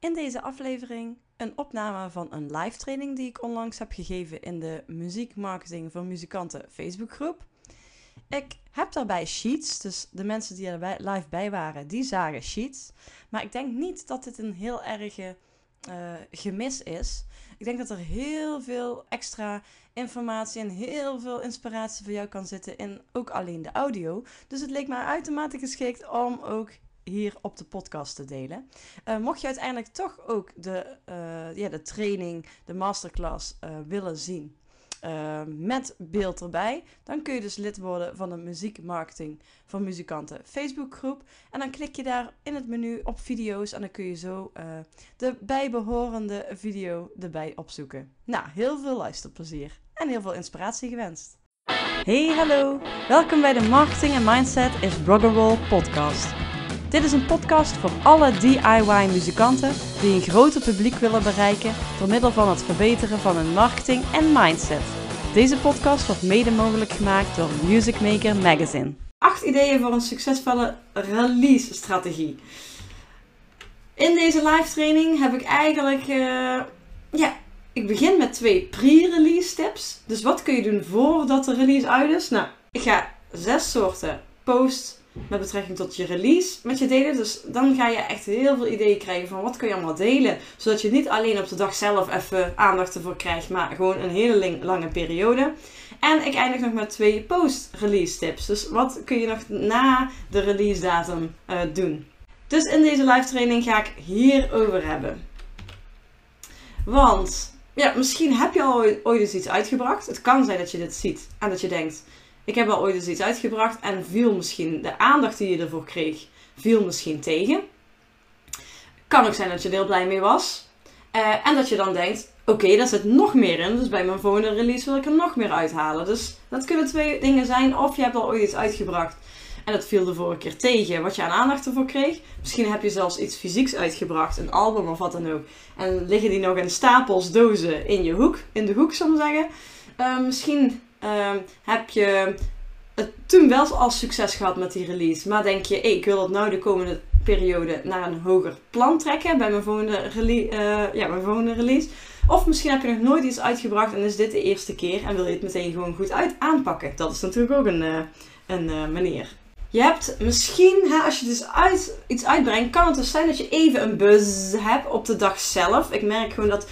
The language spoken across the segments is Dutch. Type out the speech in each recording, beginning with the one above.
In deze aflevering een opname van een live training die ik onlangs heb gegeven in de muziekmarketing voor muzikanten Facebookgroep. Ik heb daarbij sheets, dus de mensen die er live bij waren, die zagen sheets. Maar ik denk niet dat dit een heel erg uh, gemis is. Ik denk dat er heel veel extra informatie en heel veel inspiratie voor jou kan zitten in ook alleen de audio. Dus het leek mij uitermate geschikt om ook hier op de podcast te delen. Uh, mocht je uiteindelijk toch ook de, uh, ja, de training, de masterclass uh, willen zien met beeld erbij, dan kun je dus lid worden van de muziekmarketing voor muzikanten Facebookgroep. En dan klik je daar in het menu op video's en dan kun je zo de bijbehorende video erbij opzoeken. Nou, heel veel luisterplezier en heel veel inspiratie gewenst. Hey, hallo! Welkom bij de Marketing en Mindset is Rock'n'Roll podcast. Dit is een podcast voor alle DIY-muzikanten die een groter publiek willen bereiken door middel van het verbeteren van hun marketing en mindset. Deze podcast wordt mede mogelijk gemaakt door Music Maker Magazine. 8 ideeën voor een succesvolle release-strategie. In deze live training heb ik eigenlijk, uh, ja, ik begin met twee pre-release tips. Dus wat kun je doen voordat de release uit is? Nou, ik ga zes soorten post met betrekking tot je release met je delen. Dus dan ga je echt heel veel ideeën krijgen van wat kun je allemaal delen. Zodat je niet alleen op de dag zelf even aandacht ervoor krijgt, maar gewoon een hele lange periode. En ik eindig nog met twee post-release tips. Dus wat kun je nog na de release datum uh, doen. Dus in deze live training ga ik hierover hebben. Want ja, misschien heb je al ooit eens iets uitgebracht. Het kan zijn dat je dit ziet en dat je denkt: ik heb al ooit eens iets uitgebracht en viel misschien de aandacht die je ervoor kreeg, viel misschien tegen. Kan ook zijn dat je er heel blij mee was. Uh, en dat je dan denkt, oké, okay, daar zit nog meer in. Dus bij mijn volgende release wil ik er nog meer uithalen. Dus dat kunnen twee dingen zijn. Of je hebt al ooit iets uitgebracht en dat viel de vorige keer tegen, wat je aan aandacht ervoor kreeg. Misschien heb je zelfs iets fysieks uitgebracht, een album of wat dan ook. En liggen die nog in stapels dozen in je hoek, in de hoek, zou ik zeggen. Uh, misschien Ehm, heb je het toen wel als succes gehad met die release. Maar denk je, hey, ik wil het nou de komende periode naar een hoger plan trekken bij mijn volgende, uh, ja, mijn volgende release. Of misschien heb je nog nooit iets uitgebracht en is dit de eerste keer en wil je het meteen gewoon goed uit aanpakken. Dat is natuurlijk ook een, uh, een uh, manier. Je hebt misschien, hè, als je dus iets uitbrengt, kan het dus zijn dat je even een buzz hebt op de dag zelf. Ik merk gewoon dat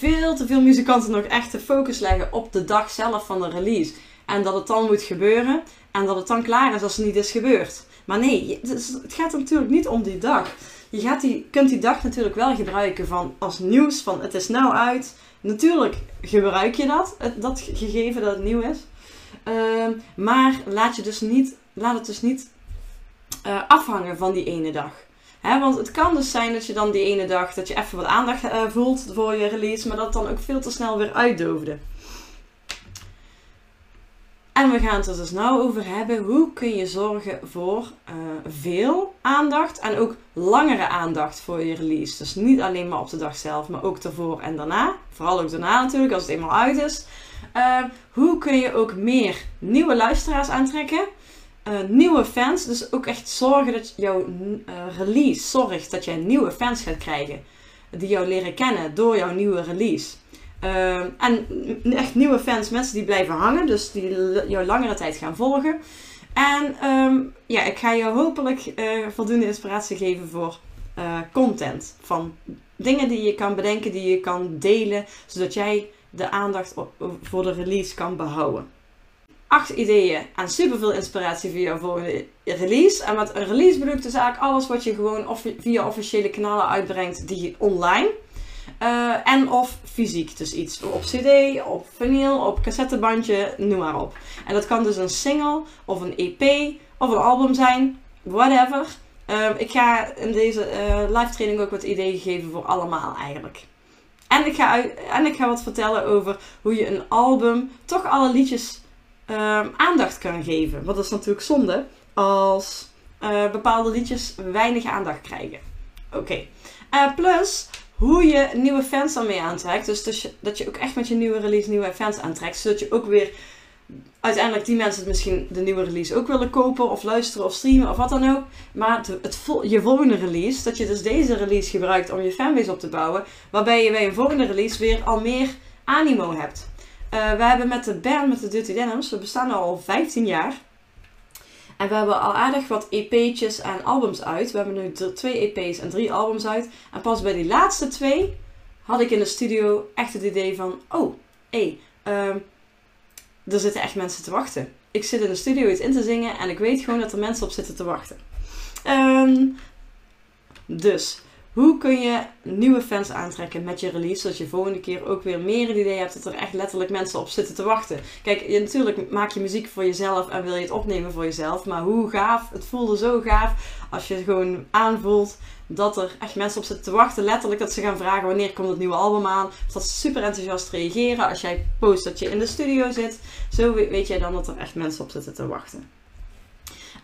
veel te veel muzikanten nog echt de focus leggen op de dag zelf van de release. En dat het dan moet gebeuren en dat het dan klaar is als het niet is gebeurd. Maar nee, het gaat natuurlijk niet om die dag. Je gaat die, kunt die dag natuurlijk wel gebruiken van als nieuws, van het is nou uit. Natuurlijk gebruik je dat, dat gegeven dat het nieuw is. Ehm, maar laat, je dus niet, laat het dus niet uh, afhangen van die ene dag want het kan dus zijn dat je dan die ene dag dat je even wat aandacht uh, voelt voor je release, maar dat dan ook veel te snel weer uitdoofde. En we gaan het er dus nou over hebben. Hoe kun je zorgen voor uh, veel aandacht en ook langere aandacht voor je release. Dus niet alleen maar op de dag zelf, maar ook daarvoor en daarna. Vooral ook daarna natuurlijk, als het eenmaal uit is. Uh, hoe kun je ook meer nieuwe luisteraars aantrekken? Uh, nieuwe fans. Dus ook echt zorgen dat jouw uh, release zorgt dat jij nieuwe fans gaat krijgen. Die jou leren kennen door jouw nieuwe release. Uh, en echt nieuwe fans, mensen die blijven hangen. Dus die jou langere tijd gaan volgen. En um, ja, ik ga je hopelijk voldoende inspiratie geven voor content. Van dingen die je kan bedenken, die je kan delen. Zodat jij de aandacht voor de release kan behouden acht ideeën en superveel inspiratie voor jouw volgende release. En met een release bedoel ik dus eigenlijk alles wat je gewoon via officiële kanalen uitbrengt, die online. Uh, en of fysiek, dus iets op cd, op vinyl, op cassettebandje, noem maar op. En dat kan dus een single, of een EP, of een album zijn, whatever. Uh, ik ga in deze uh, live training ook wat ideeën geven voor allemaal eigenlijk. En ik, ga en ik ga wat vertellen over hoe je een album, toch alle liedjes Ehm, aandacht kan geven. Want dat is natuurlijk zonde als uh, bepaalde liedjes weinig aandacht krijgen. Oké. Uh, plus hoe je nieuwe fans dan mee aantrekt. Dus je, dat je ook echt met je nieuwe release nieuwe fans aantrekt. Zodat je ook weer uiteindelijk die mensen misschien de nieuwe release ook willen kopen of luisteren of streamen of wat dan ook. Maar het, je volgende release, dat je dus deze release gebruikt om je fanbase op te bouwen, waarbij je bij een volgende release weer al meer animo hebt. Uh, we hebben met de band, met de Dirty Denims, we bestaan al 15 jaar. En we hebben al aardig wat EP'tjes en albums uit. We hebben nu twee EP's en drie albums uit. En pas bij die laatste twee had ik in de studio echt het idee van... Oh, hé, um, er zitten echt mensen te wachten. Ik zit in de studio iets in te zingen en ik weet gewoon dat er mensen op zitten te wachten. Um, dus, hoe kun je nieuwe fans aantrekken met je release, zodat je volgende keer ook weer meer een idee hebt dat er echt letterlijk mensen op zitten te wachten? Kijk, je, natuurlijk maak je muziek voor jezelf en wil je het opnemen voor jezelf, maar hoe gaaf, het voelde zo gaaf als je gewoon aanvoelt dat er echt mensen op zitten te wachten. Letterlijk dat ze gaan vragen wanneer komt het nieuwe album aan. Dat ze super enthousiast reageren als jij post dat je in de studio zit. Zo weet jij dan dat er echt mensen op zitten te wachten.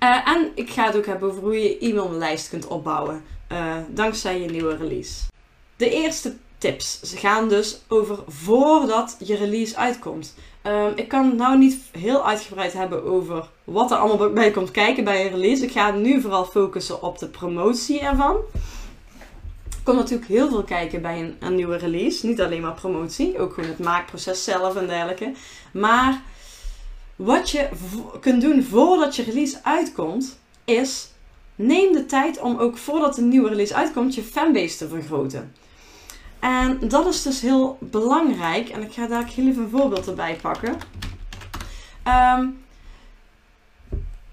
Uh, en ik ga het ook hebben over hoe je e-maillijst kunt opbouwen uh, dankzij je nieuwe release. De eerste tips ze gaan dus over voordat je release uitkomt. Uh, ik kan nou niet heel uitgebreid hebben over wat er allemaal bij komt kijken bij een release. Ik ga nu vooral focussen op de promotie ervan. Er komt natuurlijk heel veel kijken bij een, een nieuwe release. Niet alleen maar promotie, ook gewoon het maakproces zelf en dergelijke. Maar wat je kunt doen voordat je release uitkomt, is neem de tijd om ook voordat de nieuwe release uitkomt, je fanbase te vergroten. En dat is dus heel belangrijk. En ik ga daar heel even een voorbeeld erbij pakken. Um,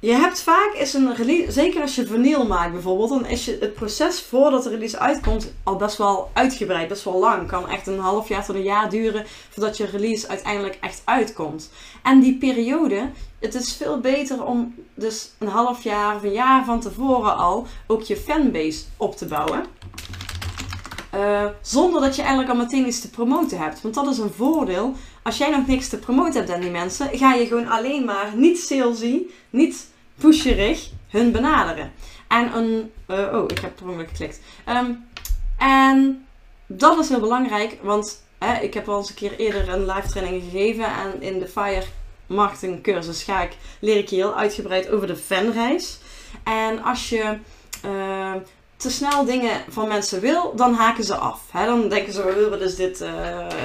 je hebt vaak is een release, zeker als je vinyl maakt bijvoorbeeld, dan is je het proces voordat de release uitkomt al best wel uitgebreid, best wel lang. Kan echt een half jaar tot een jaar duren voordat je release uiteindelijk echt uitkomt. En die periode, het is veel beter om dus een half jaar of een jaar van tevoren al ook je fanbase op te bouwen. Uh, zonder dat je eigenlijk al meteen iets te promoten hebt. Want dat is een voordeel. Als jij nog niks te promoten hebt aan die mensen, ga je gewoon alleen maar niet salesy, niet pusherig hun benaderen. En een. Uh, oh, ik heb per ongeluk geklikt. Um, en dat is heel belangrijk, want hè, ik heb al eens een keer eerder een live training gegeven. En in de Fire Marketing cursus ga ik, leer ik je heel uitgebreid over de fanreis. En als je uh, te snel dingen van mensen wil, dan haken ze af. Hè? Dan denken ze, we willen dus dit, uh,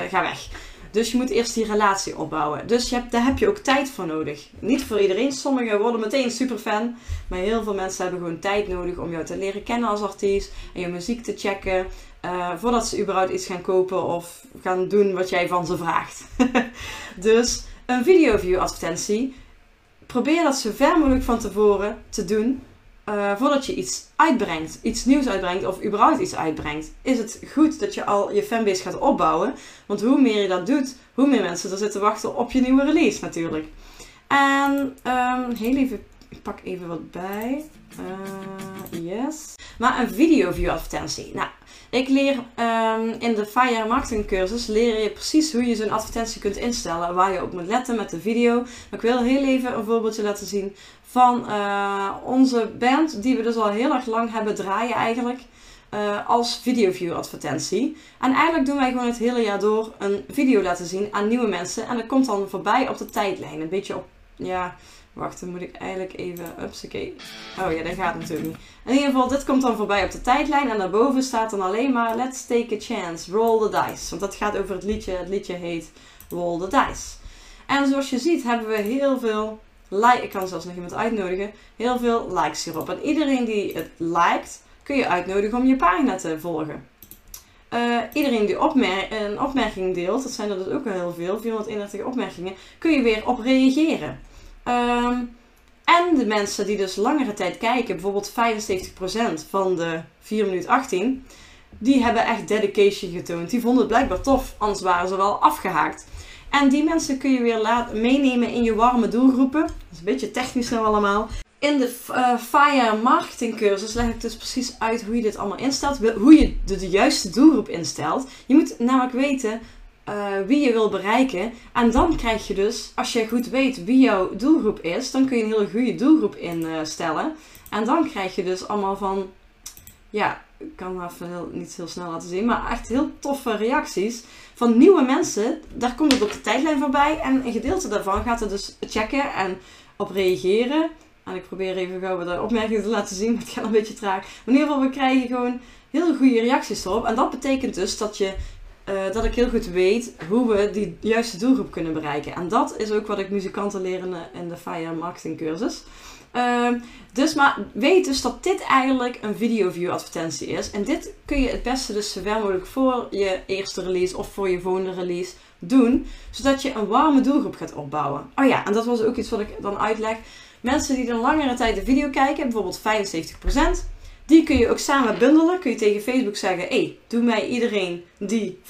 ga weg. Dus je moet eerst die relatie opbouwen. Dus je hebt, daar heb je ook tijd voor nodig. Niet voor iedereen. Sommigen worden meteen super fan. Maar heel veel mensen hebben gewoon tijd nodig om jou te leren kennen als artiest. En je muziek te checken. Uh, voordat ze überhaupt iets gaan kopen of gaan doen wat jij van ze vraagt. dus een video view advertentie. Probeer dat zo ver mogelijk van tevoren te doen. Uh, voordat je iets uitbrengt, iets nieuws uitbrengt of überhaupt iets uitbrengt, is het goed dat je al je fanbase gaat opbouwen. Want hoe meer je dat doet, hoe meer mensen er zitten wachten op je nieuwe release natuurlijk. En um, heel even, ik pak even wat bij. Uh, yes. Maar een video view advertentie. Nou, ik leer um, in de Fire Marketing cursus leer je precies hoe je zo'n advertentie kunt instellen. Waar je op moet letten met de video. Maar ik wil heel even een voorbeeldje laten zien van uh, onze band. Die we dus al heel erg lang hebben draaien eigenlijk. Uh, als videoview advertentie. En eigenlijk doen wij gewoon het hele jaar door een video laten zien aan nieuwe mensen. En dat komt dan voorbij op de tijdlijn. Een beetje op, ja, wacht, dan moet ik eigenlijk even, upsakee. Oh ja, dat gaat natuurlijk niet. In ieder geval, dit komt dan voorbij op de tijdlijn. En daarboven staat dan alleen maar, let's take a chance, roll the dice. Want dat gaat over het liedje. Het liedje heet Roll the Dice. En zoals je ziet hebben we heel veel like. Ik kan zelfs nog iemand uitnodigen. Heel veel likes hierop. En iedereen die het liked, kun je uitnodigen om je pagina te volgen. Uh, iedereen die een opmerking deelt, dat zijn er dus ook al heel veel, 431 opmerkingen, kun je weer op reageren. Um, en de mensen die dus langere tijd kijken, bijvoorbeeld 75% van de 4 minuten 18, die hebben echt dedication getoond. Die vonden het blijkbaar tof, anders waren ze wel afgehaakt. En die mensen kun je weer laten meenemen in je warme doelgroepen. Dat is een beetje technisch nou allemaal. In de uh, Fire Marketing cursus leg ik dus precies uit hoe je dit allemaal instelt. Hoe je de juiste doelgroep instelt. Je moet namelijk weten uh, wie je wil bereiken. En dan krijg je dus, als je goed weet wie jouw doelgroep is, dan kun je een hele goede doelgroep instellen. en dan krijg je dus allemaal van, ja, ik kan even heel, niet heel snel laten zien, maar echt heel toffe reacties van nieuwe mensen. Daar komt het op de tijdlijn voorbij en een gedeelte daarvan gaat er dus checken en op reageren. En ik probeer even gauw de opmerkingen te laten zien, maar het gaat een beetje traag. Maar in ieder geval, we krijgen gewoon heel goede reacties erop. En dat betekent dus dat, je, uh, dat ik heel goed weet hoe we die juiste doelgroep kunnen bereiken. En dat is ook wat ik muzikanten leren in de Fire Marketing cursus. Uh, dus maar weet dus dat dit eigenlijk een video view advertentie is. En dit kun je het beste dus zoveel mogelijk voor je eerste release of voor je volgende release doen. Zodat je een warme doelgroep gaat opbouwen. Oh ja, en dat was ook iets wat ik dan uitleg. Mensen die dan langere tijd de video kijken, bijvoorbeeld 75%, die kun je ook samen bundelen. Kun je tegen Facebook zeggen: hey, doe mij iedereen die 75%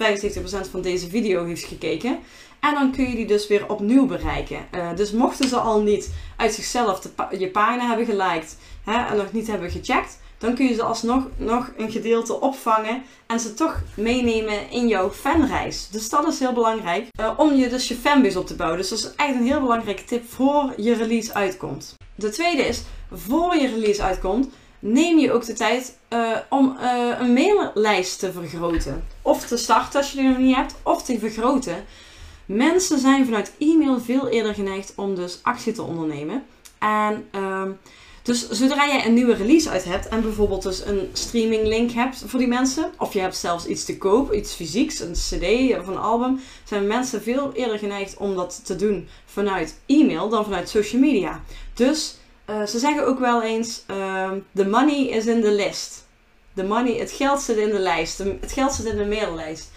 van deze video heeft gekeken. En dan kun je die dus weer opnieuw bereiken. Uh, dus mochten ze al niet uit zichzelf je pagina hebben geliked hè, en nog niet hebben gecheckt, dan kun je ze alsnog nog een gedeelte opvangen en ze toch meenemen in jouw fanreis. Dus dat is heel belangrijk uh, om je dus je fanbase op te bouwen. Dus dat is echt een heel belangrijke tip voor je release uitkomt. De tweede is, voor je release uitkomt, neem je ook de tijd uh, om uh, een maillijst te vergroten. Of te starten als je die nog niet hebt, of te vergroten. Mensen zijn vanuit e-mail veel eerder geneigd om dus actie te ondernemen. En uh, dus zodra jij een nieuwe release uit hebt en bijvoorbeeld dus een streaming link hebt voor die mensen, of je hebt zelfs iets te koop, iets fysieks, een cd of een album, zijn mensen veel eerder geneigd om dat te doen vanuit e-mail dan vanuit social media. Dus uh, ze zeggen ook wel eens, uh, the money is in the list. The money, het geld zit in de lijst. het geld zit in de maillijst.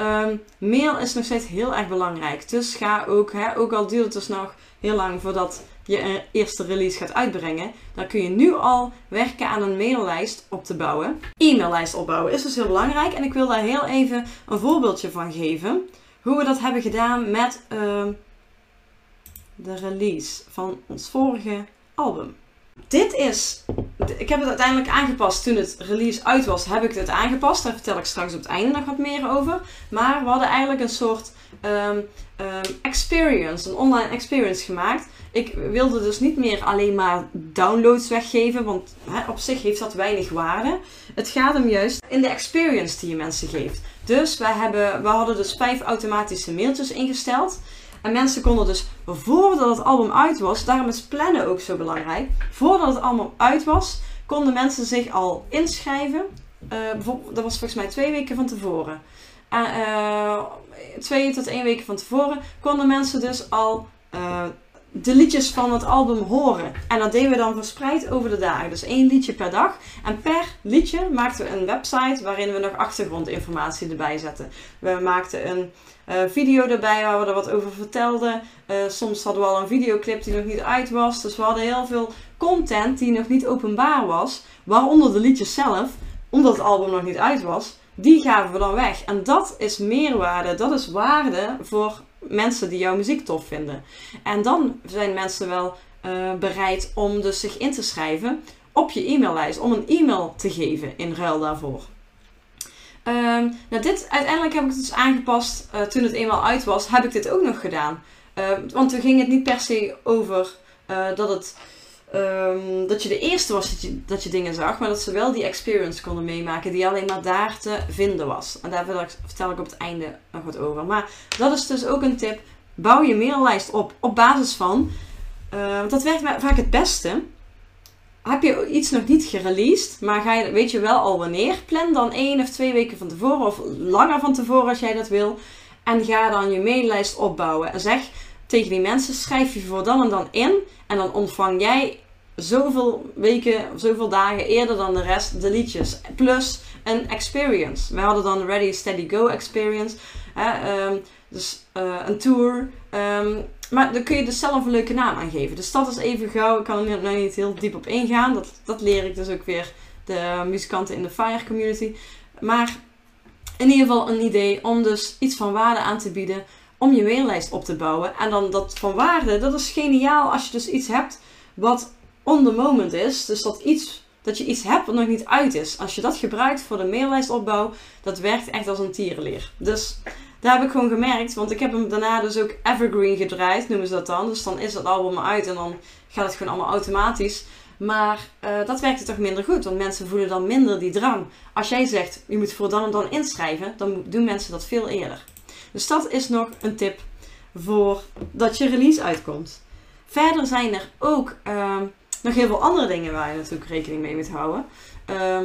Um, mail is nog steeds heel erg belangrijk. Dus ga ook, hè, ook al duurt het dus nog heel lang voordat je een eerste release gaat uitbrengen, dan kun je nu al werken aan een maillijst op te bouwen. E-maillijst opbouwen is dus heel belangrijk en ik wil daar heel even een voorbeeldje van geven. Hoe we dat hebben gedaan met uh, de release van ons vorige album. Dit is, ik heb het uiteindelijk aangepast toen het release uit was, heb ik het aangepast. Daar vertel ik straks op het einde nog wat meer over. Maar we hadden eigenlijk een soort um, um, experience, een online experience gemaakt. Ik wilde dus niet meer alleen maar downloads weggeven, want hè, op zich heeft dat weinig waarde. Het gaat hem juist in de experience die je mensen geeft. Dus wij hebben, we hadden dus vijf automatische mailtjes ingesteld. En mensen konden dus voordat het album uit was, daarom is plannen ook zo belangrijk. Voordat het album uit was, konden mensen zich al inschrijven. Uh, dat was volgens mij twee weken van tevoren. Uh, twee tot één weken van tevoren konden mensen dus al uh, de liedjes van het album horen. En dat deden we dan verspreid over de dagen. Dus één liedje per dag. En per liedje maakten we een website waarin we nog achtergrondinformatie erbij zetten. We maakten een uh, video erbij waar we er wat over vertelden. Uh, soms hadden we al een videoclip die nog niet uit was. Dus we hadden heel veel content die nog niet openbaar was. Waaronder de liedjes zelf, omdat het album nog niet uit was. Die gaven we dan weg. En dat is meerwaarde. Dat is waarde voor mensen die jouw muziek tof vinden. En dan zijn mensen wel uh, bereid om dus zich in te schrijven op je e-maillijst. Om een e-mail te geven in ruil daarvoor. Um, nou, dit uiteindelijk heb ik het dus aangepast. Uh, toen het eenmaal uit was, heb ik dit ook nog gedaan. Uh, want toen ging het niet per se over uh, dat, het, um, dat je de eerste was dat je, dat je dingen zag, maar dat ze wel die experience konden meemaken die alleen maar daar te vinden was. En daar vertel ik op het einde nog wat over. Maar dat is dus ook een tip. Bouw je maillijst op op basis van. dat werkt vaak het beste heb je iets nog niet gereleased, maar ga je, weet je wel al wanneer, plan dan één of twee weken van tevoren of langer van tevoren als jij dat wil. En ga dan je maillijst opbouwen. En zeg tegen die mensen, schrijf je voor dan en dan in. En dan ontvang jij zoveel weken, zoveel dagen eerder dan de rest de liedjes. Plus een experience. We hadden dan Ready, Steady, Go experience. Hè, dus uh, een tour. Um, maar dan kun je dus zelf een leuke naam aan geven. Dus dat is even gauw. Ik kan er nu niet heel diep op ingaan. Dat, dat leer ik dus ook weer de muzikanten in de Fire community. Maar in ieder geval een idee om dus iets van waarde aan te bieden. Om je maillijst op te bouwen. En dan dat van waarde, dat is geniaal als je dus iets hebt wat on the moment is. Dus dat, iets, dat je iets hebt wat nog niet uit is. Als je dat gebruikt voor de maillijstopbouw, dat werkt echt als een tierenleer. Dus daar heb ik gewoon gemerkt, want ik heb hem daarna dus ook evergreen gedraaid, noemen ze dat dan. Dus dan is dat album uit en dan gaat het gewoon allemaal automatisch. Maar uh, dat werkte toch minder goed, want mensen voelen dan minder die drang. Als jij zegt, je moet voor dan en dan inschrijven, dan doen mensen dat veel eerder. Dus dat is nog een tip voor dat je release uitkomt. Verder zijn er ook uh, nog heel veel andere dingen waar je natuurlijk rekening mee moet houden. Uh,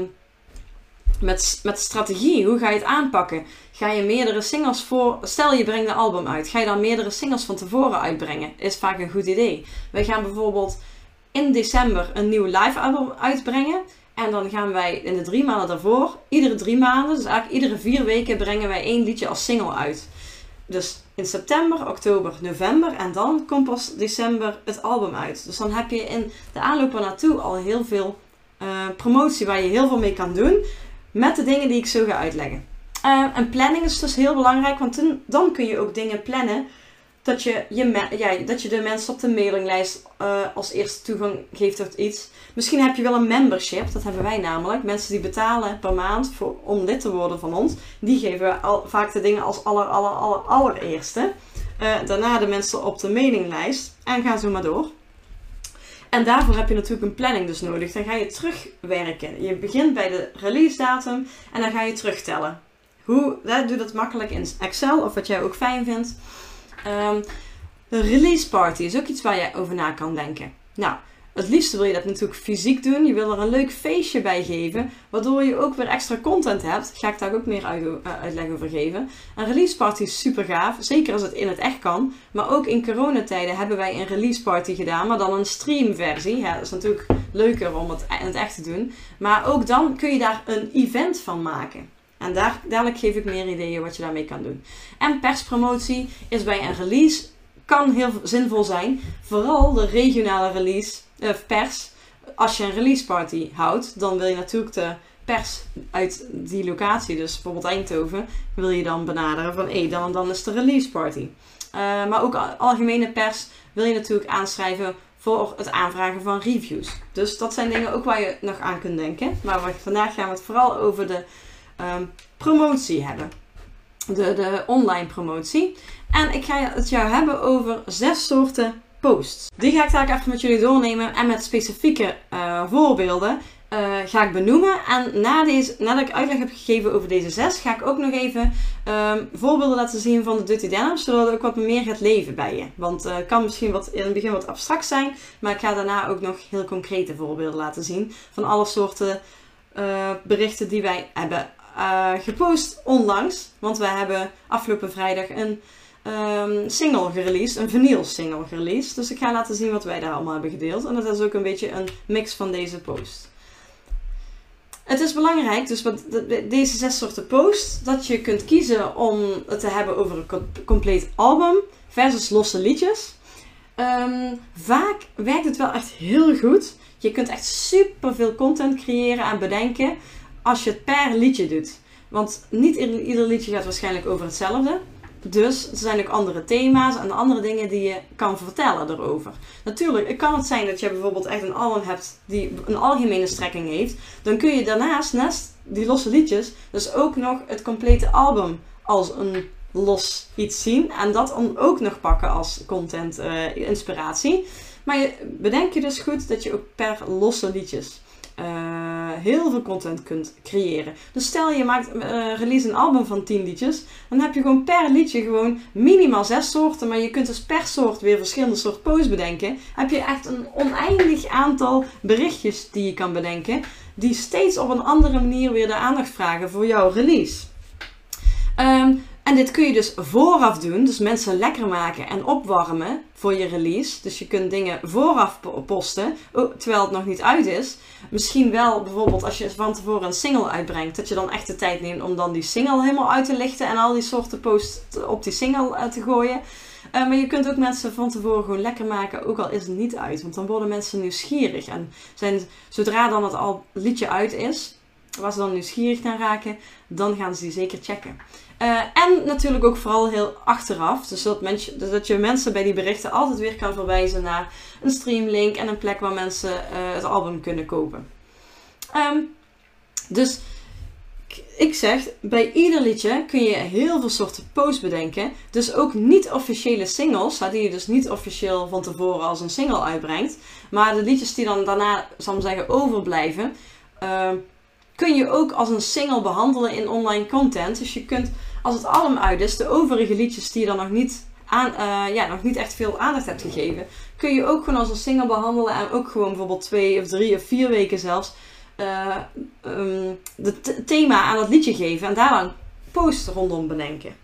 met, met strategie, hoe ga je het aanpakken? Ga je meerdere singles voor. Stel je brengt een album uit. Ga je dan meerdere singles van tevoren uitbrengen? Is vaak een goed idee. Wij gaan bijvoorbeeld in december een nieuw live album uitbrengen. En dan gaan wij in de drie maanden daarvoor, iedere drie maanden, dus eigenlijk iedere vier weken, brengen wij één liedje als single uit. Dus in september, oktober, november en dan komt pas december het album uit. Dus dan heb je in de aanloop naartoe al heel veel uh, promotie waar je heel veel mee kan doen met de dingen die ik zo ga uitleggen. Uh, en planning is dus heel belangrijk, want dan kun je ook dingen plannen dat je, je, dat je de mensen op de mailinglijst uh, als eerste toegang geeft tot iets. Misschien heb je wel een membership, dat hebben wij namelijk. Mensen die betalen per maand voor, om lid te worden van ons, die geven we al, vaak de dingen als aller, aller, aller, allereerste. Uh, daarna de mensen op de mailinglijst en ga zo maar door. En daarvoor heb je natuurlijk een planning dus nodig. Dan ga je terugwerken. Je begint bij de release datum en dan ga je terugtellen. Hoe, hè, doe dat makkelijk in Excel of wat jij ook fijn vindt. Um, de release party is ook iets waar je over na kan denken. Nou, het liefste wil je dat natuurlijk fysiek doen. Je wil er een leuk feestje bij geven, waardoor je ook weer extra content hebt. Ga ik daar ook meer uit, uh, uitleg over geven. Een release party is super gaaf, zeker als het in het echt kan. Maar ook in coronatijden hebben wij een release party gedaan, maar dan een streamversie. Ja, dat is natuurlijk leuker om het in het echt te doen. Maar ook dan kun je daar een event van maken. En daar, dadelijk geef ik meer ideeën wat je daarmee kan doen. En perspromotie is bij een release kan heel zinvol zijn. Vooral de regionale release, uh, pers. Als je een release party houdt, dan wil je natuurlijk de pers uit die locatie, dus bijvoorbeeld Eindhoven, wil je dan benaderen van hé, dan, is de release party. Uh, maar ook algemene pers wil je natuurlijk aanschrijven voor het aanvragen van reviews. Dus dat zijn dingen ook waar je nog aan kunt denken. Maar vandaag gaan we het vooral over de um, promotie hebben. De, de online promotie. En ik ga het jou hebben over zes soorten posts. Die ga ik daar even met jullie doornemen en met specifieke uh, voorbeelden uh, ga ik benoemen. En na deze, nadat ik uitleg heb gegeven over deze zes, ga ik ook nog even um, voorbeelden laten zien van de Dirty Denim, zodat het ook wat meer gaat leven bij je. Want het uh, kan misschien wat, in het begin wat abstract zijn, maar ik ga daarna ook nog heel concrete voorbeelden laten zien van alle soorten berichten die wij hebben uh, gepost onlangs. Want we hebben afgelopen vrijdag een um, single gereleased, een vinyl single gereleased. Dus ik ga laten zien wat wij daar allemaal hebben gedeeld. En dat is ook een beetje een mix van deze post. Het is belangrijk, dus deze zes soorten posts, dat je kunt kiezen om het te hebben over een compleet album versus losse liedjes. Um, vaak werkt het wel echt heel goed. Je kunt echt super veel content creëren en bedenken als je het per liedje doet. Want niet ieder liedje gaat waarschijnlijk over hetzelfde. Dus er zijn ook andere thema's en andere dingen die je kan vertellen erover. Natuurlijk, het kan het zijn dat je bijvoorbeeld echt een album hebt die een algemene strekking heeft. Dan kun je daarnaast, naast die losse liedjes, dus ook nog het complete album als een los iets zien. En dat dan ook nog pakken als content uh, inspiratie. Maar je, bedenk je dus goed dat je ook per losse liedjes uh, heel veel content kunt creëren. Dus stel je maakt, uh, release een album van 10 liedjes, dan heb je gewoon per liedje gewoon minimaal 6 soorten, maar je kunt dus per soort weer verschillende soort posts bedenken. Heb je echt een oneindig aantal berichtjes die je kan bedenken, die steeds op een andere manier weer de aandacht vragen voor jouw release. Um, en dit kun je dus vooraf doen, dus mensen lekker maken en opwarmen voor je release. Dus je kunt dingen vooraf posten, terwijl het nog niet uit is. Misschien wel bijvoorbeeld als je van tevoren een single uitbrengt, dat je dan echt de tijd neemt om dan die single helemaal uit te lichten en al die soorten posts op die single eh, te gooien. Uh, maar je kunt ook mensen van tevoren gewoon lekker maken, ook al is het niet uit. Want dan worden mensen nieuwsgierig. En zijn, zodra dan het al liedje uit is, waar ze dan nieuwsgierig naar raken, dan gaan ze die zeker checken. Uh, en natuurlijk ook vooral heel achteraf. Dus dat, dus dat je mensen bij die berichten altijd weer kan verwijzen naar een streamlink en een plek waar mensen uh, het album kunnen kopen. Um, dus ik zeg, bij ieder liedje kun je heel veel soorten posts bedenken. Dus ook niet-officiële singles, die je dus niet officieel van tevoren als een single uitbrengt. Maar de liedjes die dan daarna, zal ik zeggen, overblijven, ehm, kun je ook als een single behandelen in online content. Dus je kunt, als het album uit is, de overige liedjes die je dan nog niet, aan, uh, ja, nog niet echt veel aandacht hebt gegeven, kun je ook gewoon als een single behandelen. En ook gewoon bijvoorbeeld twee of drie of vier weken zelfs uh, um, het thema aan het liedje geven en daar een post rondom bedenken.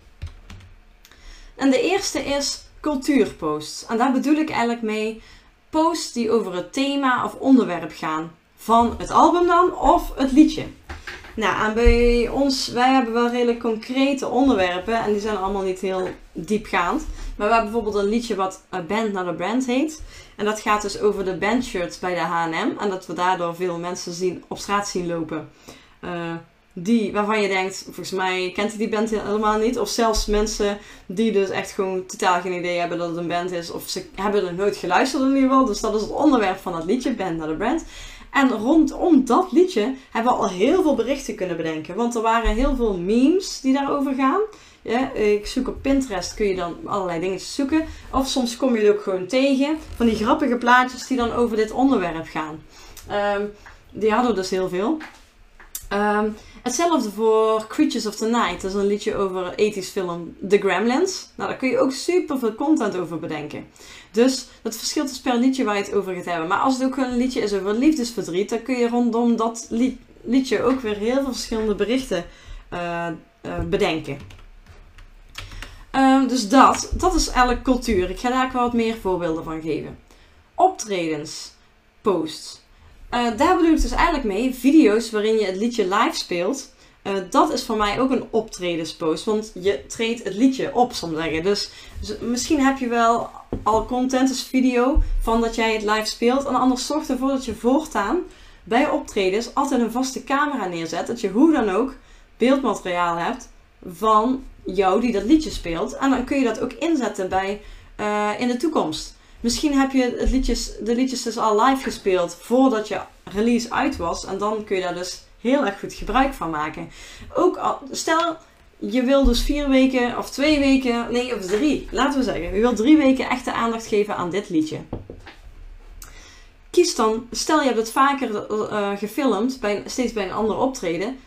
En de eerste is cultuurposts. En daar bedoel ik eigenlijk mee posts die over het thema of onderwerp gaan. Van het album dan of het liedje. Nou, en bij ons, wij hebben wel redelijk concrete onderwerpen en die zijn allemaal niet heel diepgaand. Maar we hebben bijvoorbeeld een liedje wat A Band Not a Brand heet. En dat gaat dus over de bandshirts bij de H&M. En dat we daardoor veel mensen zien, op straat zien lopen. Uh, die, waarvan je denkt, volgens mij kent hij die band helemaal niet. Of zelfs mensen die dus echt gewoon totaal geen idee hebben dat het een band is. Of ze hebben er nooit geluisterd in ieder geval. Dus dat is het onderwerp van het liedje, Band Not a Brand. En rondom dat liedje hebben we al heel veel berichten kunnen bedenken. Want er waren heel veel memes die daarover gaan. Ik zoek op Pinterest, kun je dan allerlei dingetjes zoeken. Of soms kom je het ook gewoon tegen. Van die grappige plaatjes die dan over dit onderwerp gaan. Um, die hadden we dus heel veel. Um, hetzelfde voor Creatures of the Night. Dat is een liedje over 80s film The Gremlins. Nou, daar kun je ook super veel content over bedenken. Dus dat verschilt dus per liedje waar je het over gaat hebben. Maar als het ook een liedje is over liefdesverdriet, dan kun je rondom dat liedje ook weer heel veel verschillende berichten uh, uh, bedenken. Um, dus dat, dat is eigenlijk cultuur. Ik ga daar ook wat meer voorbeelden van geven. Optredens, posts. Uh, daar bedoel ik dus eigenlijk mee video's waarin je het liedje live speelt. Uh, dat is voor mij ook een optredenspost, want je treedt het liedje op, soms zeggen. Dus, dus, misschien heb je wel al content als video van dat jij het live speelt. En anders zorg ervoor dat je voortaan bij optredens altijd een vaste camera neerzet. Dat je hoe dan ook beeldmateriaal hebt van jou die dat liedje speelt. En dan kun je dat ook inzetten bij, uh, in de toekomst. Misschien heb je het liedjes, de liedjes dus al live gespeeld voordat je release uit was. En dan kun je daar dus heel erg goed gebruik van maken. Ook stel, je wil dus vier weken of twee weken, nee of drie, laten we zeggen. Je wil drie weken echte aandacht geven aan dit liedje. Kies dan, stel je hebt het vaker uh, gefilmd, bij, steeds bij een ander optreden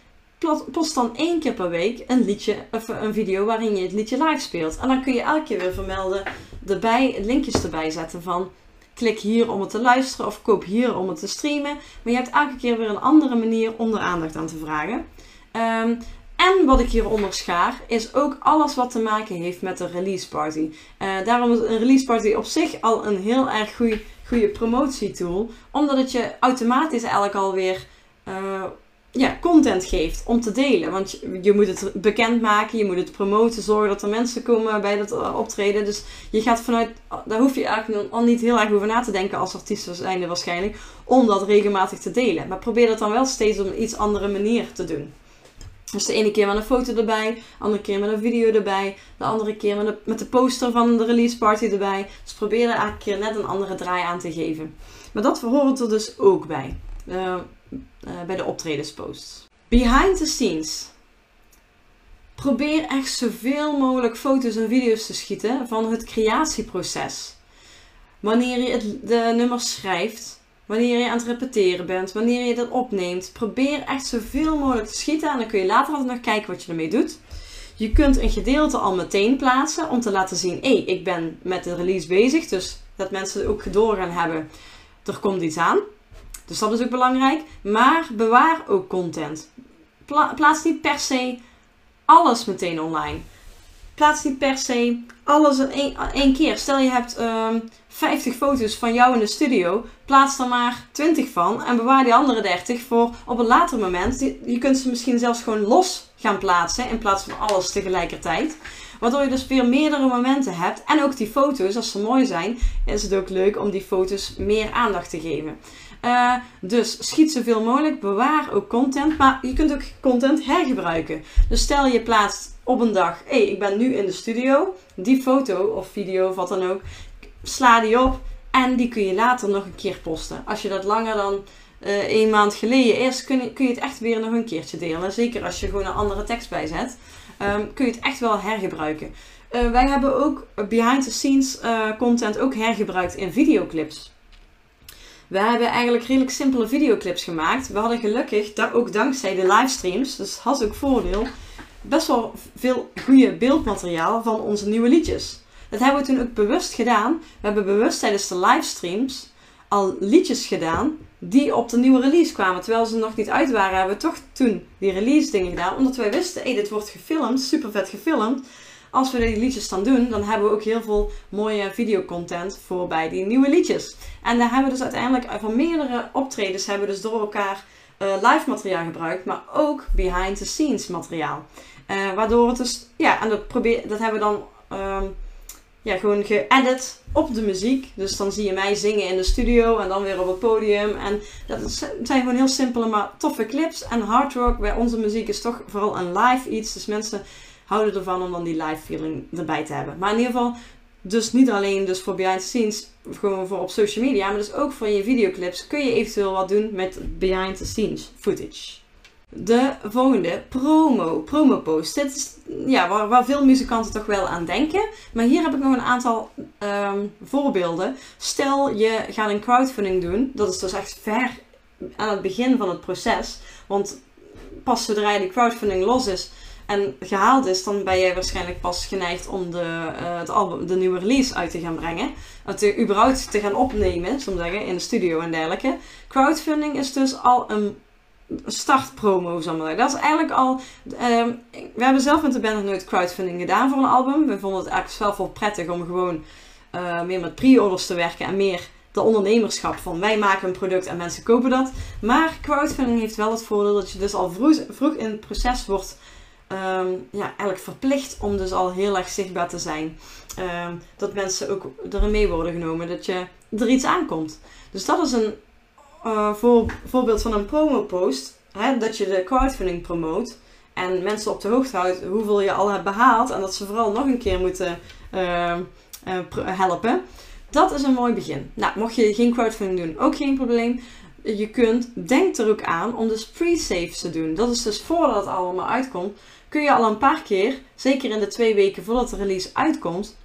post dan één keer per week een liedje of een video waarin je het liedje live speelt. En dan kun je elke keer weer vermelden, erbij, linkjes erbij zetten van klik hier om het te luisteren of koop hier om het te streamen. Maar je hebt elke keer weer een andere manier om er aandacht aan te vragen. Um, en wat ik hieronder schaar, is ook alles wat te maken heeft met de release party. Uh, daarom is een release party op zich al een heel erg goede promotietool. Omdat het je automatisch eigenlijk alweer uh, ja, content geeft om te delen. Want je, moet het bekendmaken, je moet het promoten, zorgen dat er mensen komen bij dat eh, optreden. Dus je gaat vanuit, daar hoef je eigenlijk al niet heel erg over na te denken als artiest zijnde waarschijnlijk, om dat regelmatig te delen. Maar probeer dat dan wel steeds op een iets andere manier te doen. Dus de ene keer met een foto erbij, de andere keer met een video erbij, de andere keer met de, poster van de release party erbij. Dus probeer er elke keer net een andere draai aan te geven. Maar dat hoort er dus ook bij. Uh, uh, bij de optredensposts. Behind the scenes. Probeer echt zoveel mogelijk foto's en video's te schieten van het creatieproces. Wanneer je het, de nummers schrijft, wanneer je aan het repeteren bent, wanneer je dat opneemt. Probeer echt zoveel mogelijk te schieten en dan kun je later altijd nog kijken wat je ermee doet. Je kunt een gedeelte al meteen plaatsen om te laten zien: hé, hey, ik ben met de release bezig. Dus dat mensen ook door gaan hebben: er komt iets aan. Dus dat is ook belangrijk. Maar bewaar ook content. plaats niet per se alles meteen online. Plaats niet per se alles in één, keer. Stel je hebt um, ehm, 50 foto's van jou in de studio. Plaats er maar 20 van. En bewaar die andere 30 voor op een later moment. Je kunt ze misschien zelfs gewoon los gaan plaatsen. In plaats van alles tegelijkertijd. Waardoor je dus weer meerdere momenten hebt. En ook die foto's, als ze mooi zijn, is het ook leuk om die foto's meer aandacht te geven. Uh, dus schiet zoveel mogelijk, bewaar ook content, maar je kunt ook content hergebruiken. Dus stel je plaatst op een dag, hé, hey, ik ben nu in de studio, die foto of video of wat dan ook, sla die op en die kun je later nog een keer posten. Als je dat langer dan uh, een maand geleden is, kun je, kun je het echt weer nog een keertje delen. Zeker als je gewoon een andere tekst bijzet. Um, kun je het echt wel hergebruiken. Uh, wij hebben ook behind the scenes content ook hergebruikt in videoclips. We hebben eigenlijk redelijk simpele videoclips gemaakt. We hadden gelukkig, ook dankzij de livestreams, dus dat had ook voordeel, best wel veel goede beeldmateriaal van onze nieuwe liedjes. Dat hebben we toen ook bewust gedaan. We hebben bewust tijdens de livestreams al liedjes gedaan die op de nieuwe release kwamen. Terwijl ze nog niet uit waren, hebben we toch toen die release dingen gedaan. Omdat wij wisten, hé, dit wordt gefilmd, super vet gefilmd. Als we die liedjes dan doen, dan hebben we ook heel veel mooie videocontent voor bij die nieuwe liedjes. En daar hebben we dus uiteindelijk van meerdere optredens hebben we dus door elkaar uh, live materiaal gebruikt, maar ook behind the scenes materiaal. Uh, waardoor het dus, ja, en dat, probeer, dat hebben we dan um, ja, gewoon geëdit op de muziek. Dus dan zie je mij zingen in de studio en dan weer op het podium. En dat zijn gewoon heel simpele, maar toffe clips. En hard rock, bij onze muziek is toch vooral een live iets. Dus mensen houden ervan om dan die live feeling erbij te hebben. Maar in ieder geval, dus niet alleen dus voor behind the scenes, gewoon voor op social media, maar dus ook voor je videoclips kun je eventueel wat doen met behind the scenes footage. De volgende, promo, promo post. Dit is ja, waar, waar, veel muzikanten toch wel aan denken. Maar hier heb ik nog een aantal um, voorbeelden. Stel je gaat een crowdfunding doen. Dat is dus echt ver aan het begin van het proces. Want pas zodra de crowdfunding los is en gehaald is, dan ben je waarschijnlijk pas geneigd om de, het album, de nieuwe release uit te gaan brengen. Te, überhaupt te gaan opnemen, zo zeggen, in de studio en dergelijke. Crowdfunding is dus al een startpromo, zal maar Dat is eigenlijk al. Um, we hebben zelf met de band nog nooit crowdfunding gedaan voor een album. We vonden het eigenlijk zelf wel prettig om gewoon uh, meer met pre-orders te werken en meer de ondernemerschap van wij maken een product en mensen kopen dat. Maar crowdfunding heeft wel het voordeel dat je dus al vroeg, vroeg in het proces wordt um, ja, eigenlijk verplicht om dus al heel erg zichtbaar te zijn. Um, dat mensen ook erin mee worden genomen, dat je er iets aankomt. Dus dat is een uh, voor, voorbeeld van een promo-post, dat je de crowdfunding promoot en mensen op de hoogte houdt hoeveel je al hebt behaald en dat ze vooral nog een keer moeten uh, uh, helpen. Dat is een mooi begin. Nou, mocht je geen crowdfunding doen, ook geen probleem. Je kunt, denk er ook aan om dus pre-saves te doen. Dat is dus voordat het allemaal uitkomt, kun je al een paar keer, zeker in de twee weken voordat de release uitkomt,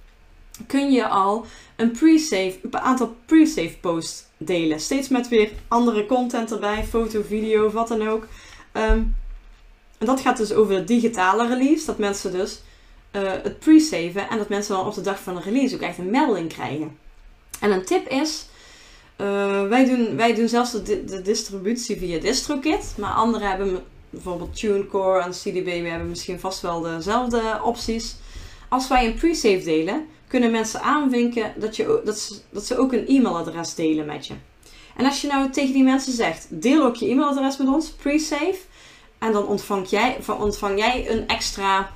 kun je al een pre-save, een aantal pre-save posts delen. Steeds met weer andere content erbij, foto, video, wat dan ook. Ehm, en dat gaat dus over de digitale release. Dat mensen dus uh, het pre-saven en dat mensen dan op de dag van de release ook echt een melding krijgen. En een tip is, uh, wij, doen, wij doen zelfs de, de, distributie via DistroKit. Maar anderen hebben bijvoorbeeld TuneCore en CDB. We hebben misschien vast wel dezelfde opties. Als wij een pre-save delen, kunnen mensen aanvinken dat, je, dat, ze, dat ze ook een e-mailadres delen met je. En als je nou tegen die mensen zegt, deel ook je e-mailadres met ons, pre-save. En dan ontvang jij, ontvang jij een extra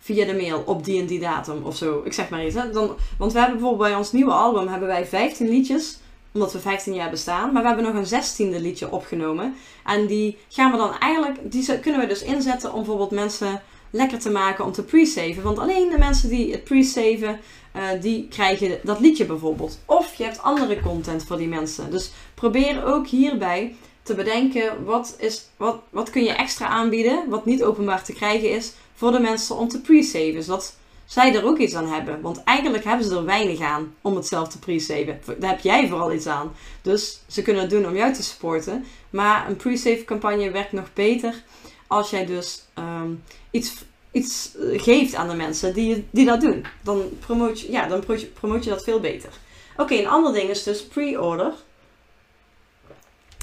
via de mail op die en die datum of zo. Ik zeg maar iets. Hè? Dan, want we hebben bijvoorbeeld bij ons nieuwe album hebben wij 15 liedjes. Omdat we 15 jaar bestaan. Maar we hebben nog een 16e liedje opgenomen. En die gaan we dan eigenlijk, die kunnen we dus inzetten om bijvoorbeeld mensen lekker te maken om te pre-saven. Want alleen de mensen die het pre-saven, uh, die krijgen dat liedje bijvoorbeeld. Of je hebt andere content voor die mensen. Dus probeer ook hierbij te bedenken wat, is, wat, wat kun je extra aanbieden, wat niet openbaar te krijgen is, voor de mensen om te pre-saven. Zodat zij er ook iets aan hebben. Want eigenlijk hebben ze er weinig aan om het zelf te pre-saven. Daar heb jij vooral iets aan. Dus ze kunnen het doen om jou te supporten. Maar een pre-save campagne werkt nog beter als jij dus um, iets, iets eh, geeft aan de mensen die, die dat doen. Dan promoot je, ja, dan promoot je dat veel beter. Oké, een ander ding is dus pre-order.